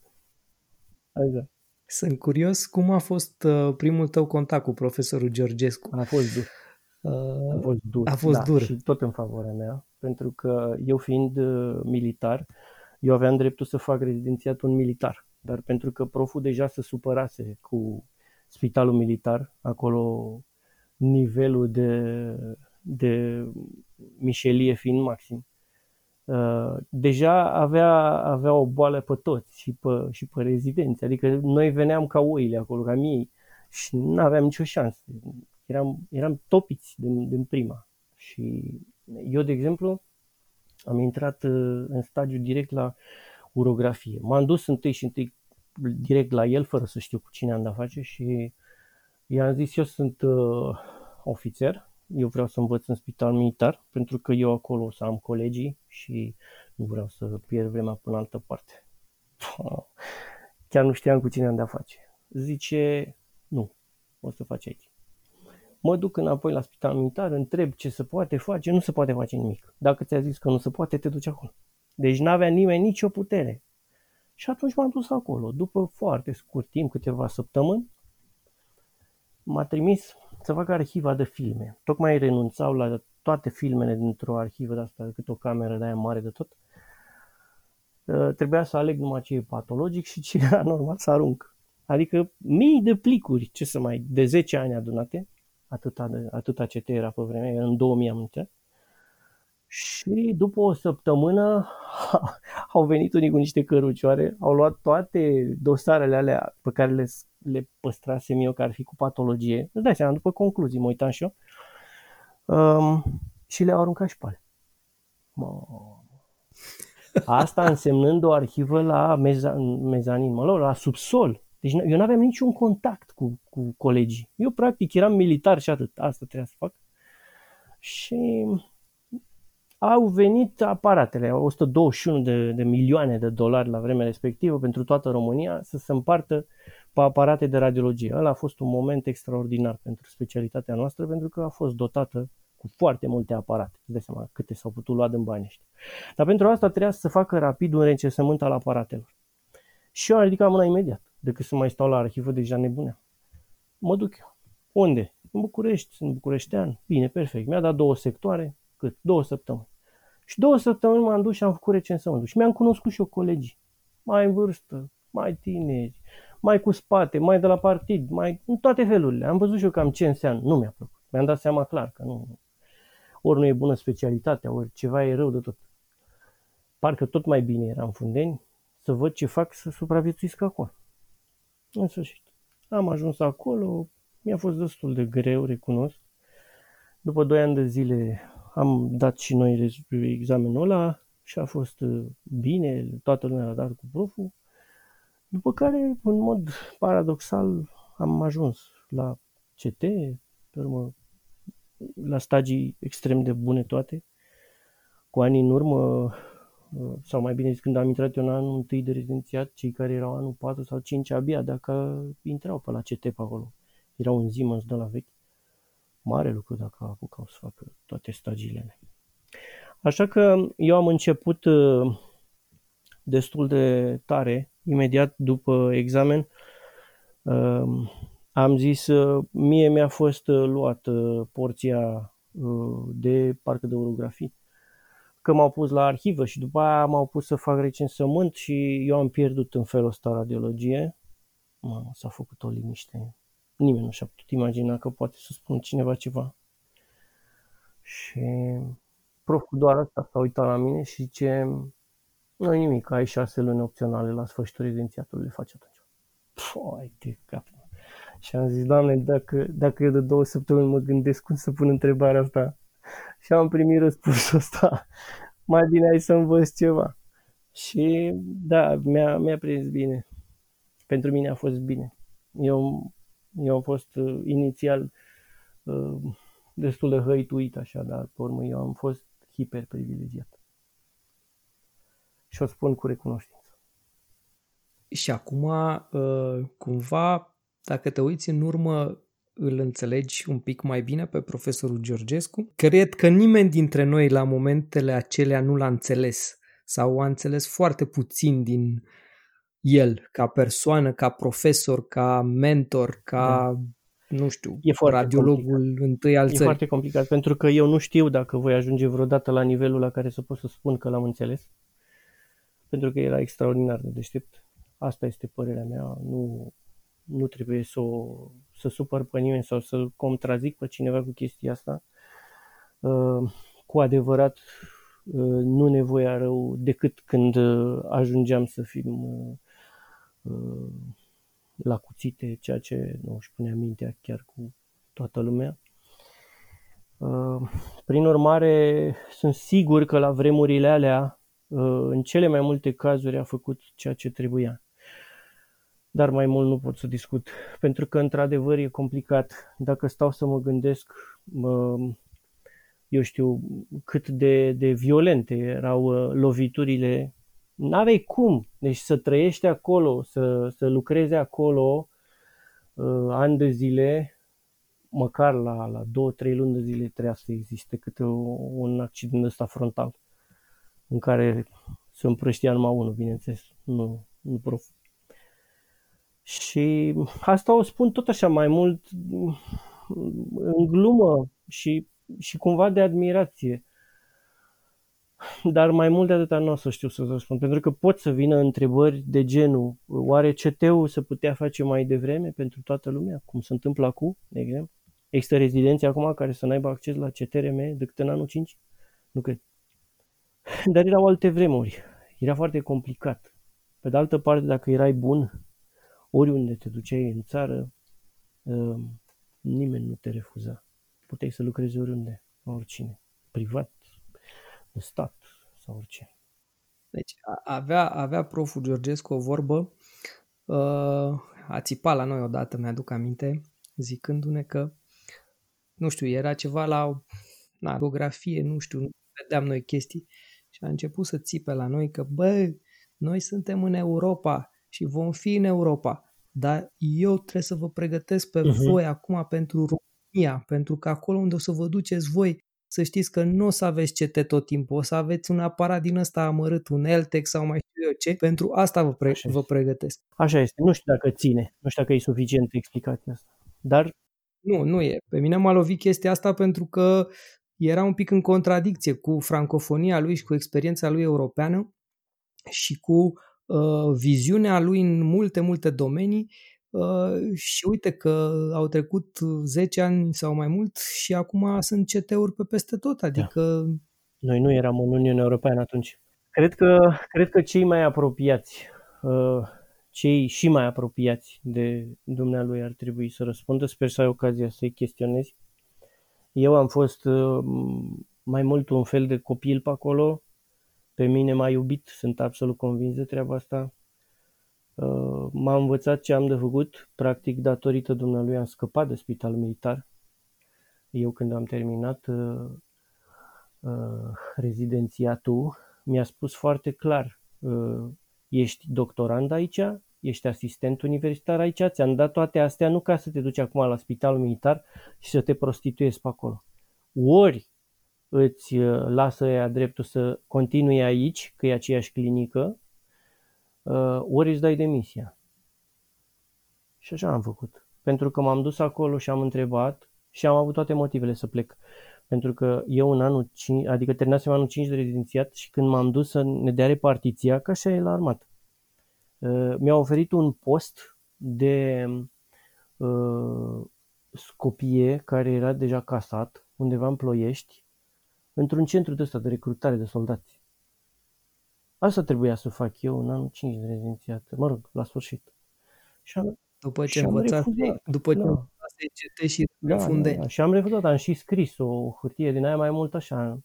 așa. Sunt curios cum a fost uh, primul tău contact cu profesorul Georgescu. A fost dur. Uh, a fost dur. A fost da, dur. Și tot în favoarea mea, pentru că eu fiind uh, militar, eu aveam dreptul să fac rezidențiatul un militar dar pentru că proful deja se supărase cu spitalul militar, acolo nivelul de, de mișelie fiind maxim. uh, deja avea, avea o boală pe toți și pe, și pe rezidenți. Adică noi veneam ca oile acolo, ca mii și nu aveam nicio șansă. Eram, eram topiți din, din prima. Și eu, de exemplu, am intrat uh, în stagiu direct la urografie. M-am dus întâi și întâi direct la el, fără să știu cu cine am de-a face și i-am zis, eu sunt uh, ofițer, eu vreau să învăț în spital militar, pentru că eu acolo o să am colegii și nu vreau să pierd vremea până altă parte. Chiar nu știam cu cine am de-a face. Zice, nu, o să faci aici. Mă duc înapoi la spital militar, întreb ce se poate face, nu se poate face nimic. Dacă ți-a zis că nu se poate, te duci acolo. Deci n-avea nimeni nicio putere. Și atunci m-am dus acolo. După foarte scurt timp, câteva săptămâni, m-a trimis să fac arhiva de filme. Tocmai renunțau la toate filmele dintr-o arhivă de asta, cât o cameră de aia mare de tot. Uh, trebuia să aleg numai ce e patologic și ce era normal să arunc. Adică mii de plicuri, ce să mai, de 10 ani adunate, atâta, de, atâta CT era pe vremea, în 2000 am înțeles. Și după o săptămână au venit unii cu niște cărucioare, au luat toate dosarele alea pe care le, le păstrasem eu, care ar fi cu patologie. Îți dai seama, după concluzii mă uitam și eu. Um, și le-au aruncat și pe ale. Asta însemnând o arhivă la meza, mezanin, mă, la subsol. Deci eu nu aveam niciun contact cu, cu colegii. Eu practic eram militar și atât. Asta trebuia să fac. Și au venit aparatele, 121 de, de milioane de dolari la vremea respectivă pentru toată România să se împartă pe aparate de radiologie. Ăla a fost un moment extraordinar pentru specialitatea noastră pentru că a fost dotată cu foarte multe aparate. Îți dai seama câte s-au putut lua din bani ăștia. Dar pentru asta trebuia să se facă rapid un recensământ al aparatelor. Și eu am ridicat mâna imediat, decât să mai stau la arhivă deja nebunea. Mă duc eu. Unde? În București, sunt bucureștean. Bine, perfect. Mi-a dat două sectoare, cât? Două săptămâni. Și două săptămâni m-am dus și am făcut recensământul. Și mi-am cunoscut și eu colegii. Mai în vârstă, mai tineri, mai cu spate, mai de la partid, mai în toate felurile. Am văzut și eu cam ce înseamnă. Nu mi-a plăcut. Mi-am dat seama clar că nu. Ori nu e bună specialitatea, ori ceva e rău de tot. Parcă tot mai bine era în Fundeni să văd ce fac să supraviețuiesc acolo. În sfârșit. Am ajuns acolo, mi-a fost destul de greu, recunosc. După doi ani de zile am dat și noi examenul ăla și a fost uh, bine, toată lumea a dat cu proful. După care, în mod paradoxal, am ajuns la CT, pe urmă la stagii extrem de bune toate. Cu ani în urmă, uh, sau mai bine zis, când am intrat eu în anul întâi de rezidențiat, cei care erau anul 4 sau 5 abia, dacă intrau pe la CT pe acolo. Era un Siemens de la vechi mare lucru dacă a apucat să facă toate stagiile Așa că eu am început uh, destul de tare, imediat după examen, uh, am zis, uh, mie mi-a fost luată porția de parcă de orografii, că m-au pus la arhivă și după aia m-au pus să fac recensământ și eu am pierdut în felul ăsta radiologie. Mamă, s-a făcut o liniște nimeni nu și-a putut imagina că poate să spun cineva ceva. Și proful doar asta s-a uitat la mine și zice, nu nimic, ai șase luni opționale la sfârșitul rezidențiatului, le faci atunci. Păi, de cap. Și am zis, Doamne, dacă, dacă eu de două săptămâni mă gândesc cum să pun întrebarea asta și am primit răspunsul ăsta, mai bine ai să învăț ceva. Și da, mi-a, mi-a prins bine. Pentru mine a fost bine. Eu eu am fost uh, inițial uh, destul de hăituit așa, dar pe urmă eu am fost hiper privilegiat. Și o spun cu recunoștință. Și acum, uh, cumva, dacă te uiți în urmă, îl înțelegi un pic mai bine pe profesorul Georgescu. Cred că nimeni dintre noi la momentele acelea nu l-a înțeles sau a înțeles foarte puțin din el, ca persoană, ca profesor, ca mentor, ca, da. nu știu, e foarte radiologul complicat. întâi al e țării. E foarte complicat, pentru că eu nu știu dacă voi ajunge vreodată la nivelul la care să pot să spun că l-am înțeles, pentru că era extraordinar de deștept. Asta este părerea mea, nu, nu trebuie să, o, să supăr pe nimeni sau să contrazic pe cineva cu chestia asta. Uh, cu adevărat nu nevoia rău decât când ajungeam să fim la cuțite, ceea ce nu își punea mintea chiar cu toată lumea. Prin urmare, sunt sigur că la vremurile alea, în cele mai multe cazuri, a făcut ceea ce trebuia dar mai mult nu pot să discut, pentru că într-adevăr e complicat. Dacă stau să mă gândesc, eu știu, cât de, de violente erau uh, loviturile, n-avei cum, deci să trăiești acolo, să, să lucrezi acolo uh, ani de zile, măcar la, la două, trei luni de zile trebuia să existe câte un accident ăsta frontal, în care se împrăștia numai unul, bineînțeles, nu, nu prof, și asta o spun tot așa mai mult în glumă și, și cumva de admirație. Dar mai mult de atâta nu o să știu să răspund, pentru că pot să vină întrebări de genul oare CT-ul se putea face mai devreme pentru toată lumea, cum se întâmplă acum, de exemplu? Există rezidenți acum care să n-aibă acces la CTRM decât în anul 5? Nu cred. Dar erau alte vremuri. Era foarte complicat. Pe de altă parte, dacă erai bun, oriunde te duceai în țară, uh, nimeni nu te refuza. Puteai să lucrezi oriunde, oricine, privat, în stat sau orice. Deci avea, avea proful Georgescu o vorbă, uh, a țipat la noi odată, mi-aduc aminte, zicându-ne că, nu știu, era ceva la na, geografie, nu știu, nu vedeam noi chestii și a început să țipe la noi că, bă, noi suntem în Europa, și vom fi în Europa. Dar eu trebuie să vă pregătesc pe uh-huh. voi acum pentru România, pentru că acolo unde o să vă duceți voi, să știți că nu o să aveți CT tot timpul, o să aveți un aparat din ăsta amărât, un Eltex sau mai știu eu ce, pentru asta vă, pre- vă pregătesc. Așa este, nu știu dacă ține, nu știu dacă e suficient explicația asta, dar... Nu, nu e. Pe mine m-a lovit chestia asta pentru că era un pic în contradicție cu francofonia lui și cu experiența lui europeană și cu Uh, viziunea lui în multe, multe domenii uh, și uite că au trecut 10 ani sau mai mult și acum sunt CT-uri pe peste tot, da. adică... Da. Noi nu eram în Uniunea Europeană atunci. Cred că, cred că cei mai apropiați, uh, cei și mai apropiați de dumnealui ar trebui să răspundă. Sper să ai ocazia să-i chestionezi. Eu am fost mai mult un fel de copil pe acolo, pe mine m-a iubit, sunt absolut convins de treaba asta. Uh, m-a învățat ce am de făcut, practic datorită dumnealui am scăpat de spital militar. Eu când am terminat uh, uh, rezidențiatul, mi-a spus foarte clar, uh, ești doctorand aici, ești asistent universitar aici, ți-am dat toate astea nu ca să te duci acum la spitalul militar și să te prostituezi pe acolo. Ori îți uh, lasă ea dreptul să continui aici, că e aceeași clinică, uh, ori îți dai demisia. Și așa am făcut. Pentru că m-am dus acolo și am întrebat și am avut toate motivele să plec. Pentru că eu în anul 5, adică terminasem anul 5 de rezidențiat și când m-am dus să ne dea repartiția, că așa e la armat, uh, mi-a oferit un post de scopie care era deja casat undeva în Ploiești într-un centru de ăsta de recrutare de soldați. Asta trebuia să fac eu în anul 5 de rezidențiat, mă rog, la sfârșit. Și am, după ce învățați, după ce da. învățați și da, da, da, și am refuzat, am și scris o hârtie din aia mai mult așa,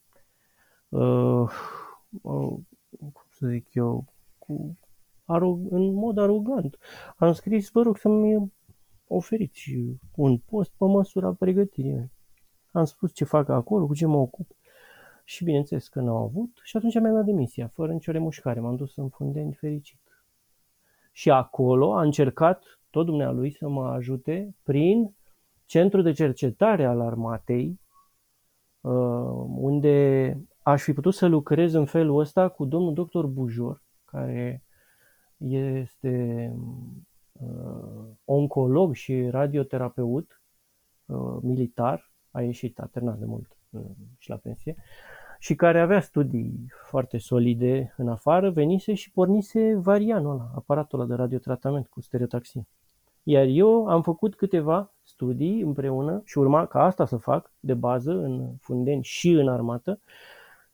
uh, uh, cum să zic eu, cu, arog, în mod arogant. Am scris, vă rog să-mi oferiți un post pe măsura pregătirii. Am spus ce fac acolo, cu ce mă ocup. Și bineînțeles că n-au avut și atunci mi-am dat demisia, fără nicio remușcare. M-am dus în Fundeni fericit. Și acolo a încercat tot dumnealui să mă ajute prin centrul de cercetare al armatei, uh, unde aș fi putut să lucrez în felul ăsta cu domnul doctor Bujor, care este uh, oncolog și radioterapeut uh, militar, a ieșit, a terminat de mult și la pensie, și care avea studii foarte solide în afară, venise și pornise varianul ăla, aparatul ăla de radiotratament cu stereotaxie. Iar eu am făcut câteva studii împreună și urma ca asta să fac de bază în Fundeni și în armată,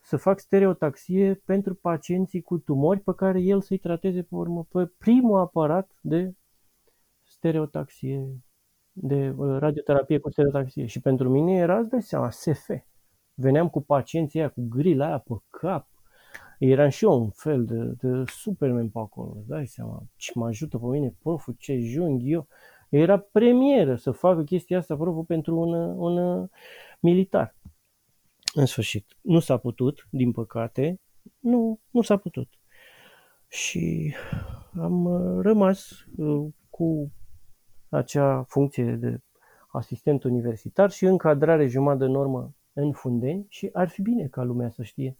să fac stereotaxie pentru pacienții cu tumori pe care el să-i trateze pe urmă pe primul aparat de stereotaxie, de uh, radioterapie cu stereotaxie. Și pentru mine era, îți dai seama, SF. Veneam cu pacienții aia, cu grila aia pe cap. Eram și eu un fel de, de superman pe acolo, îți dai seama. Ce mă ajută pe mine proful, ce jung eu. Era premieră să facă chestia asta proful pentru un, un militar. În sfârșit, nu s-a putut, din păcate, nu, nu s-a putut. Și am uh, rămas uh, cu acea funcție de asistent universitar și încadrare jumătate de normă în Fundeni și ar fi bine ca lumea să știe.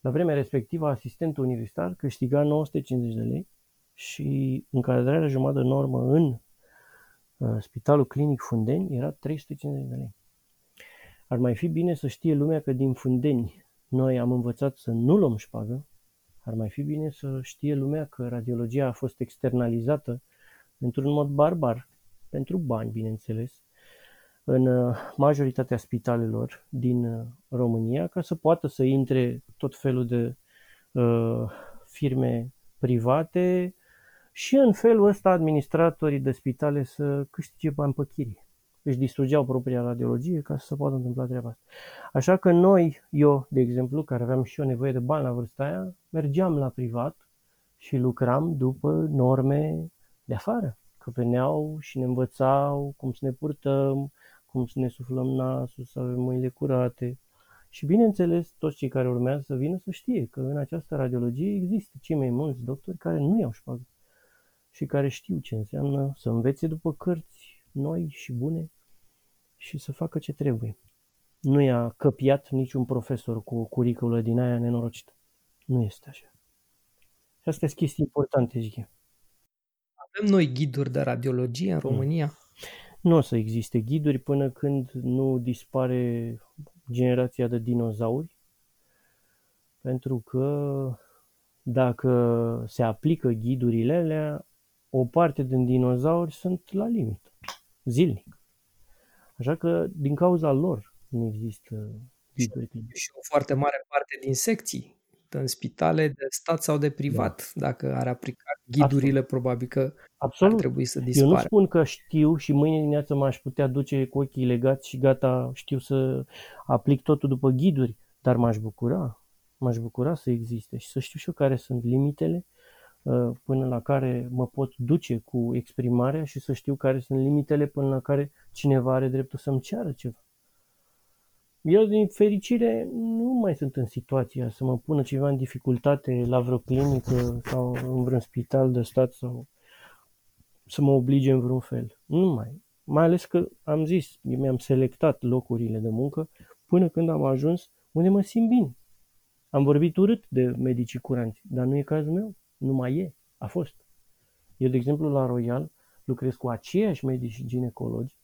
La vremea respectivă, asistentul universitar câștiga 950 de lei și încadrarea jumătate de normă în uh, Spitalul Clinic Fundeni era 350 de lei. Ar mai fi bine să știe lumea că din Fundeni noi am învățat să nu luăm șpagă, ar mai fi bine să știe lumea că radiologia a fost externalizată într-un mod barbar, pentru bani, bineînțeles, în uh, majoritatea spitalelor din uh, România, ca să poată să intre tot felul de uh, firme private și în felul ăsta administratorii de spitale să câștige bani pe chirie își distrugeau propria radiologie ca să se poată întâmpla treaba asta. Așa că noi, eu, de exemplu, care aveam și eu nevoie de bani la vârsta aia, mergeam la privat și lucram după norme de afară. Că veneau și ne învățau cum să ne purtăm, cum să ne suflăm nasul, să avem mâinile curate. Și bineînțeles, toți cei care urmează să vină să știe că în această radiologie există cei mai mulți doctori care nu iau șpagă și care știu ce înseamnă să învețe după cărți noi și bune și să facă ce trebuie. Nu i-a căpiat niciun profesor cu o curiculă din aia nenorocită. Nu este așa. Și astea sunt chestii importante, zic eu. Avem noi ghiduri de radiologie în România? Nu o să existe ghiduri până când nu dispare generația de dinozauri, pentru că dacă se aplică ghidurile alea, o parte din dinozauri sunt la limită, zilnic. Așa că din cauza lor nu există ghiduri. Și o foarte mare parte din secții în spitale de stat sau de privat. Da. Dacă ar aplica ghidurile, Absolut. probabil că Absolut. ar trebui să dispară. Eu nu spun că știu și mâine dimineață m-aș putea duce cu ochii legați și gata, știu să aplic totul după ghiduri, dar m-aș bucura. M-aș bucura să existe și să știu și eu care sunt limitele uh, până la care mă pot duce cu exprimarea și să știu care sunt limitele până la care cineva are dreptul să-mi ceară ceva. Eu, din fericire, nu mai sunt în situația să mă pună ceva în dificultate la vreo clinică sau în vreun spital de stat sau să mă oblige în vreun fel. Nu mai. Mai ales că am zis, mi-am selectat locurile de muncă până când am ajuns unde mă simt bine. Am vorbit urât de medicii curanți, dar nu e cazul meu. Nu mai e. A fost. Eu, de exemplu, la Royal lucrez cu aceiași medici ginecologi,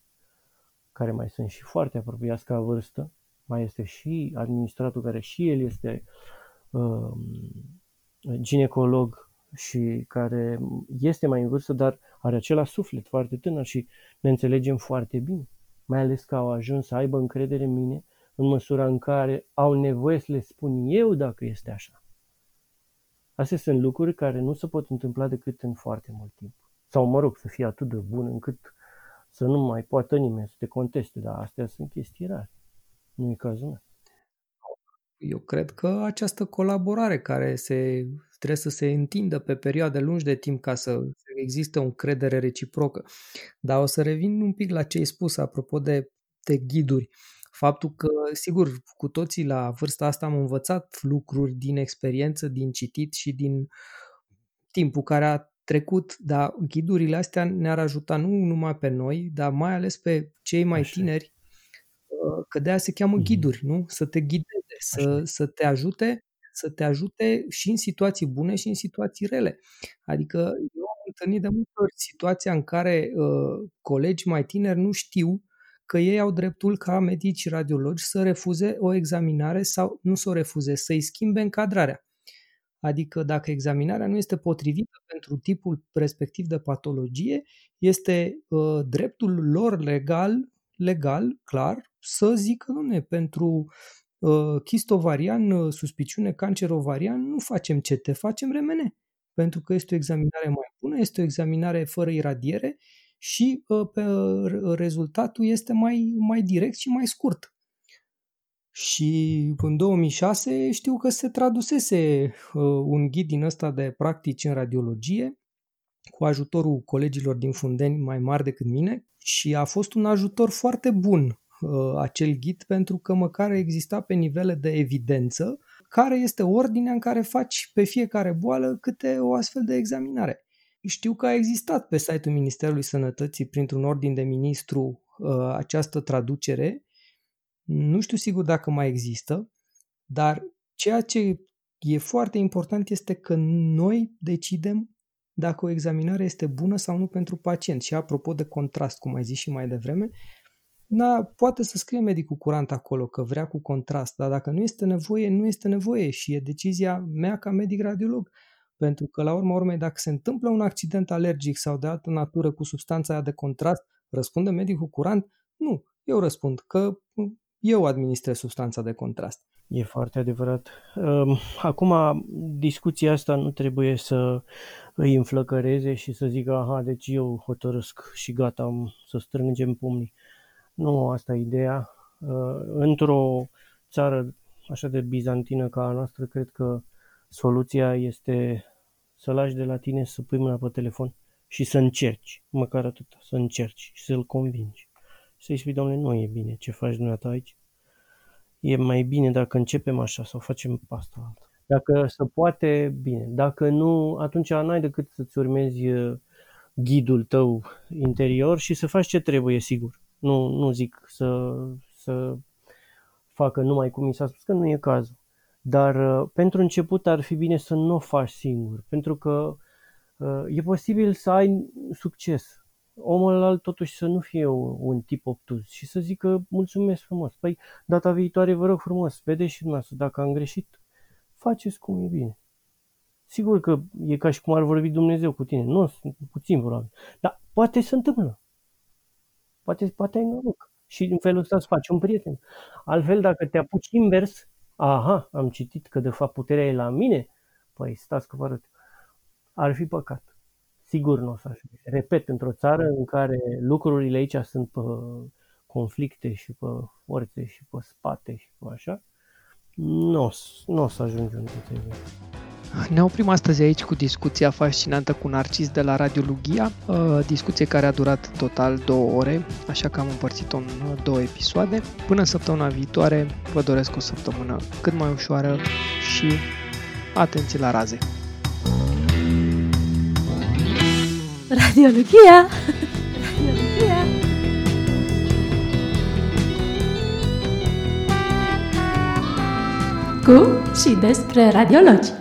care mai sunt și foarte apropiați ca vârstă, mai este și administratul care și el este uh, ginecolog și care este mai în vârstă, dar are același suflet foarte tânăr și ne înțelegem foarte bine. Mai ales că au ajuns să aibă încredere în mine în măsura în care au nevoie să le spun eu dacă este așa. Astea sunt lucruri care nu se pot întâmpla decât în foarte mult timp. Sau, mă rog, să fie atât de bun încât să nu mai poată nimeni să te conteste, dar astea sunt chestii rare. Nu e cazul meu. Eu cred că această colaborare care se, trebuie să se întindă pe perioade lungi de timp ca să existe o încredere reciprocă. Dar o să revin un pic la ce ai spus apropo de, de ghiduri. Faptul că, sigur, cu toții la vârsta asta am învățat lucruri din experiență, din citit și din timpul care a trecut, dar ghidurile astea ne-ar ajuta nu numai pe noi, dar mai ales pe cei mai Așa. tineri că de aia se cheamă mhm. ghiduri, nu? Să te ghideze, să, să te ajute să te ajute și în situații bune și în situații rele. Adică eu am întâlnit de multe ori situația în care uh, colegi mai tineri nu știu că ei au dreptul ca medici radiologi să refuze o examinare sau nu să o refuze, să-i schimbe încadrarea. Adică dacă examinarea nu este potrivită pentru tipul respectiv de patologie, este uh, dreptul lor legal legal, clar, să zică, nu pentru uh, chist ovarian, uh, suspiciune cancer ovarian, nu facem CT, facem RMN. Pentru că este o examinare mai bună, este o examinare fără iradiere și uh, pe, uh, rezultatul este mai, mai direct și mai scurt. Și în 2006 știu că se tradusese uh, un ghid din ăsta de practici în radiologie cu ajutorul colegilor din Fundeni mai mari decât mine și a fost un ajutor foarte bun uh, acel ghid pentru că măcar exista pe nivele de evidență care este ordinea în care faci pe fiecare boală câte o astfel de examinare. Știu că a existat pe site-ul Ministerului Sănătății printr-un ordin de ministru uh, această traducere. Nu știu sigur dacă mai există, dar ceea ce e foarte important este că noi decidem dacă o examinare este bună sau nu pentru pacient. Și apropo de contrast, cum ai zis și mai devreme, da, poate să scrie medicul curant acolo că vrea cu contrast, dar dacă nu este nevoie, nu este nevoie și e decizia mea ca medic radiolog. Pentru că, la urma urmei, dacă se întâmplă un accident alergic sau de altă natură cu substanța aia de contrast, răspunde medicul curant? Nu, eu răspund că eu administrez substanța de contrast. E foarte adevărat. Acum, discuția asta nu trebuie să îi înflăcăreze și să zică, aha, deci eu hotărăsc și gata, să strângem pumnii. Nu asta e ideea. Într-o țară așa de bizantină ca a noastră, cred că soluția este să lași de la tine să pui mâna pe telefon și să încerci, măcar atât, să încerci și să-l convingi. Să-i spui, domnule, nu e bine ce faci dumneata aici, e mai bine dacă începem așa sau facem pasta altă. Dacă se poate, bine. Dacă nu, atunci n-ai decât să-ți urmezi uh, ghidul tău interior și să faci ce trebuie, sigur. Nu, nu zic să, să facă numai cum mi s-a spus, că nu e cazul. Dar uh, pentru început ar fi bine să nu o faci singur, pentru că uh, e posibil să ai succes omul alt totuși să nu fie un tip obtuz și să zică mulțumesc frumos. Păi data viitoare vă rog frumos, vedeți și dumneavoastră dacă am greșit, faceți cum e bine. Sigur că e ca și cum ar vorbi Dumnezeu cu tine. Nu, puțin probabil. Dar poate se întâmplă. Poate, poate ai noroc. Și în felul ăsta îți faci un prieten. Altfel, dacă te apuci invers, aha, am citit că de fapt puterea e la mine, păi stați că vă arăt. Ar fi păcat sigur nu o să ajunge. Repet, într-o țară în care lucrurile aici sunt pe conflicte și pe forțe și pe spate și pe așa, nu, nu o să ajungi unde trebuie. Ne oprim astăzi aici cu discuția fascinantă cu Narcis de la Radio Lugia, uh, discuție care a durat total două ore, așa că am împărțit-o în două episoade. Până săptămâna viitoare vă doresc o săptămână cât mai ușoară și atenție la raze! Radiologia! Radiologia! Cu și despre radiologi.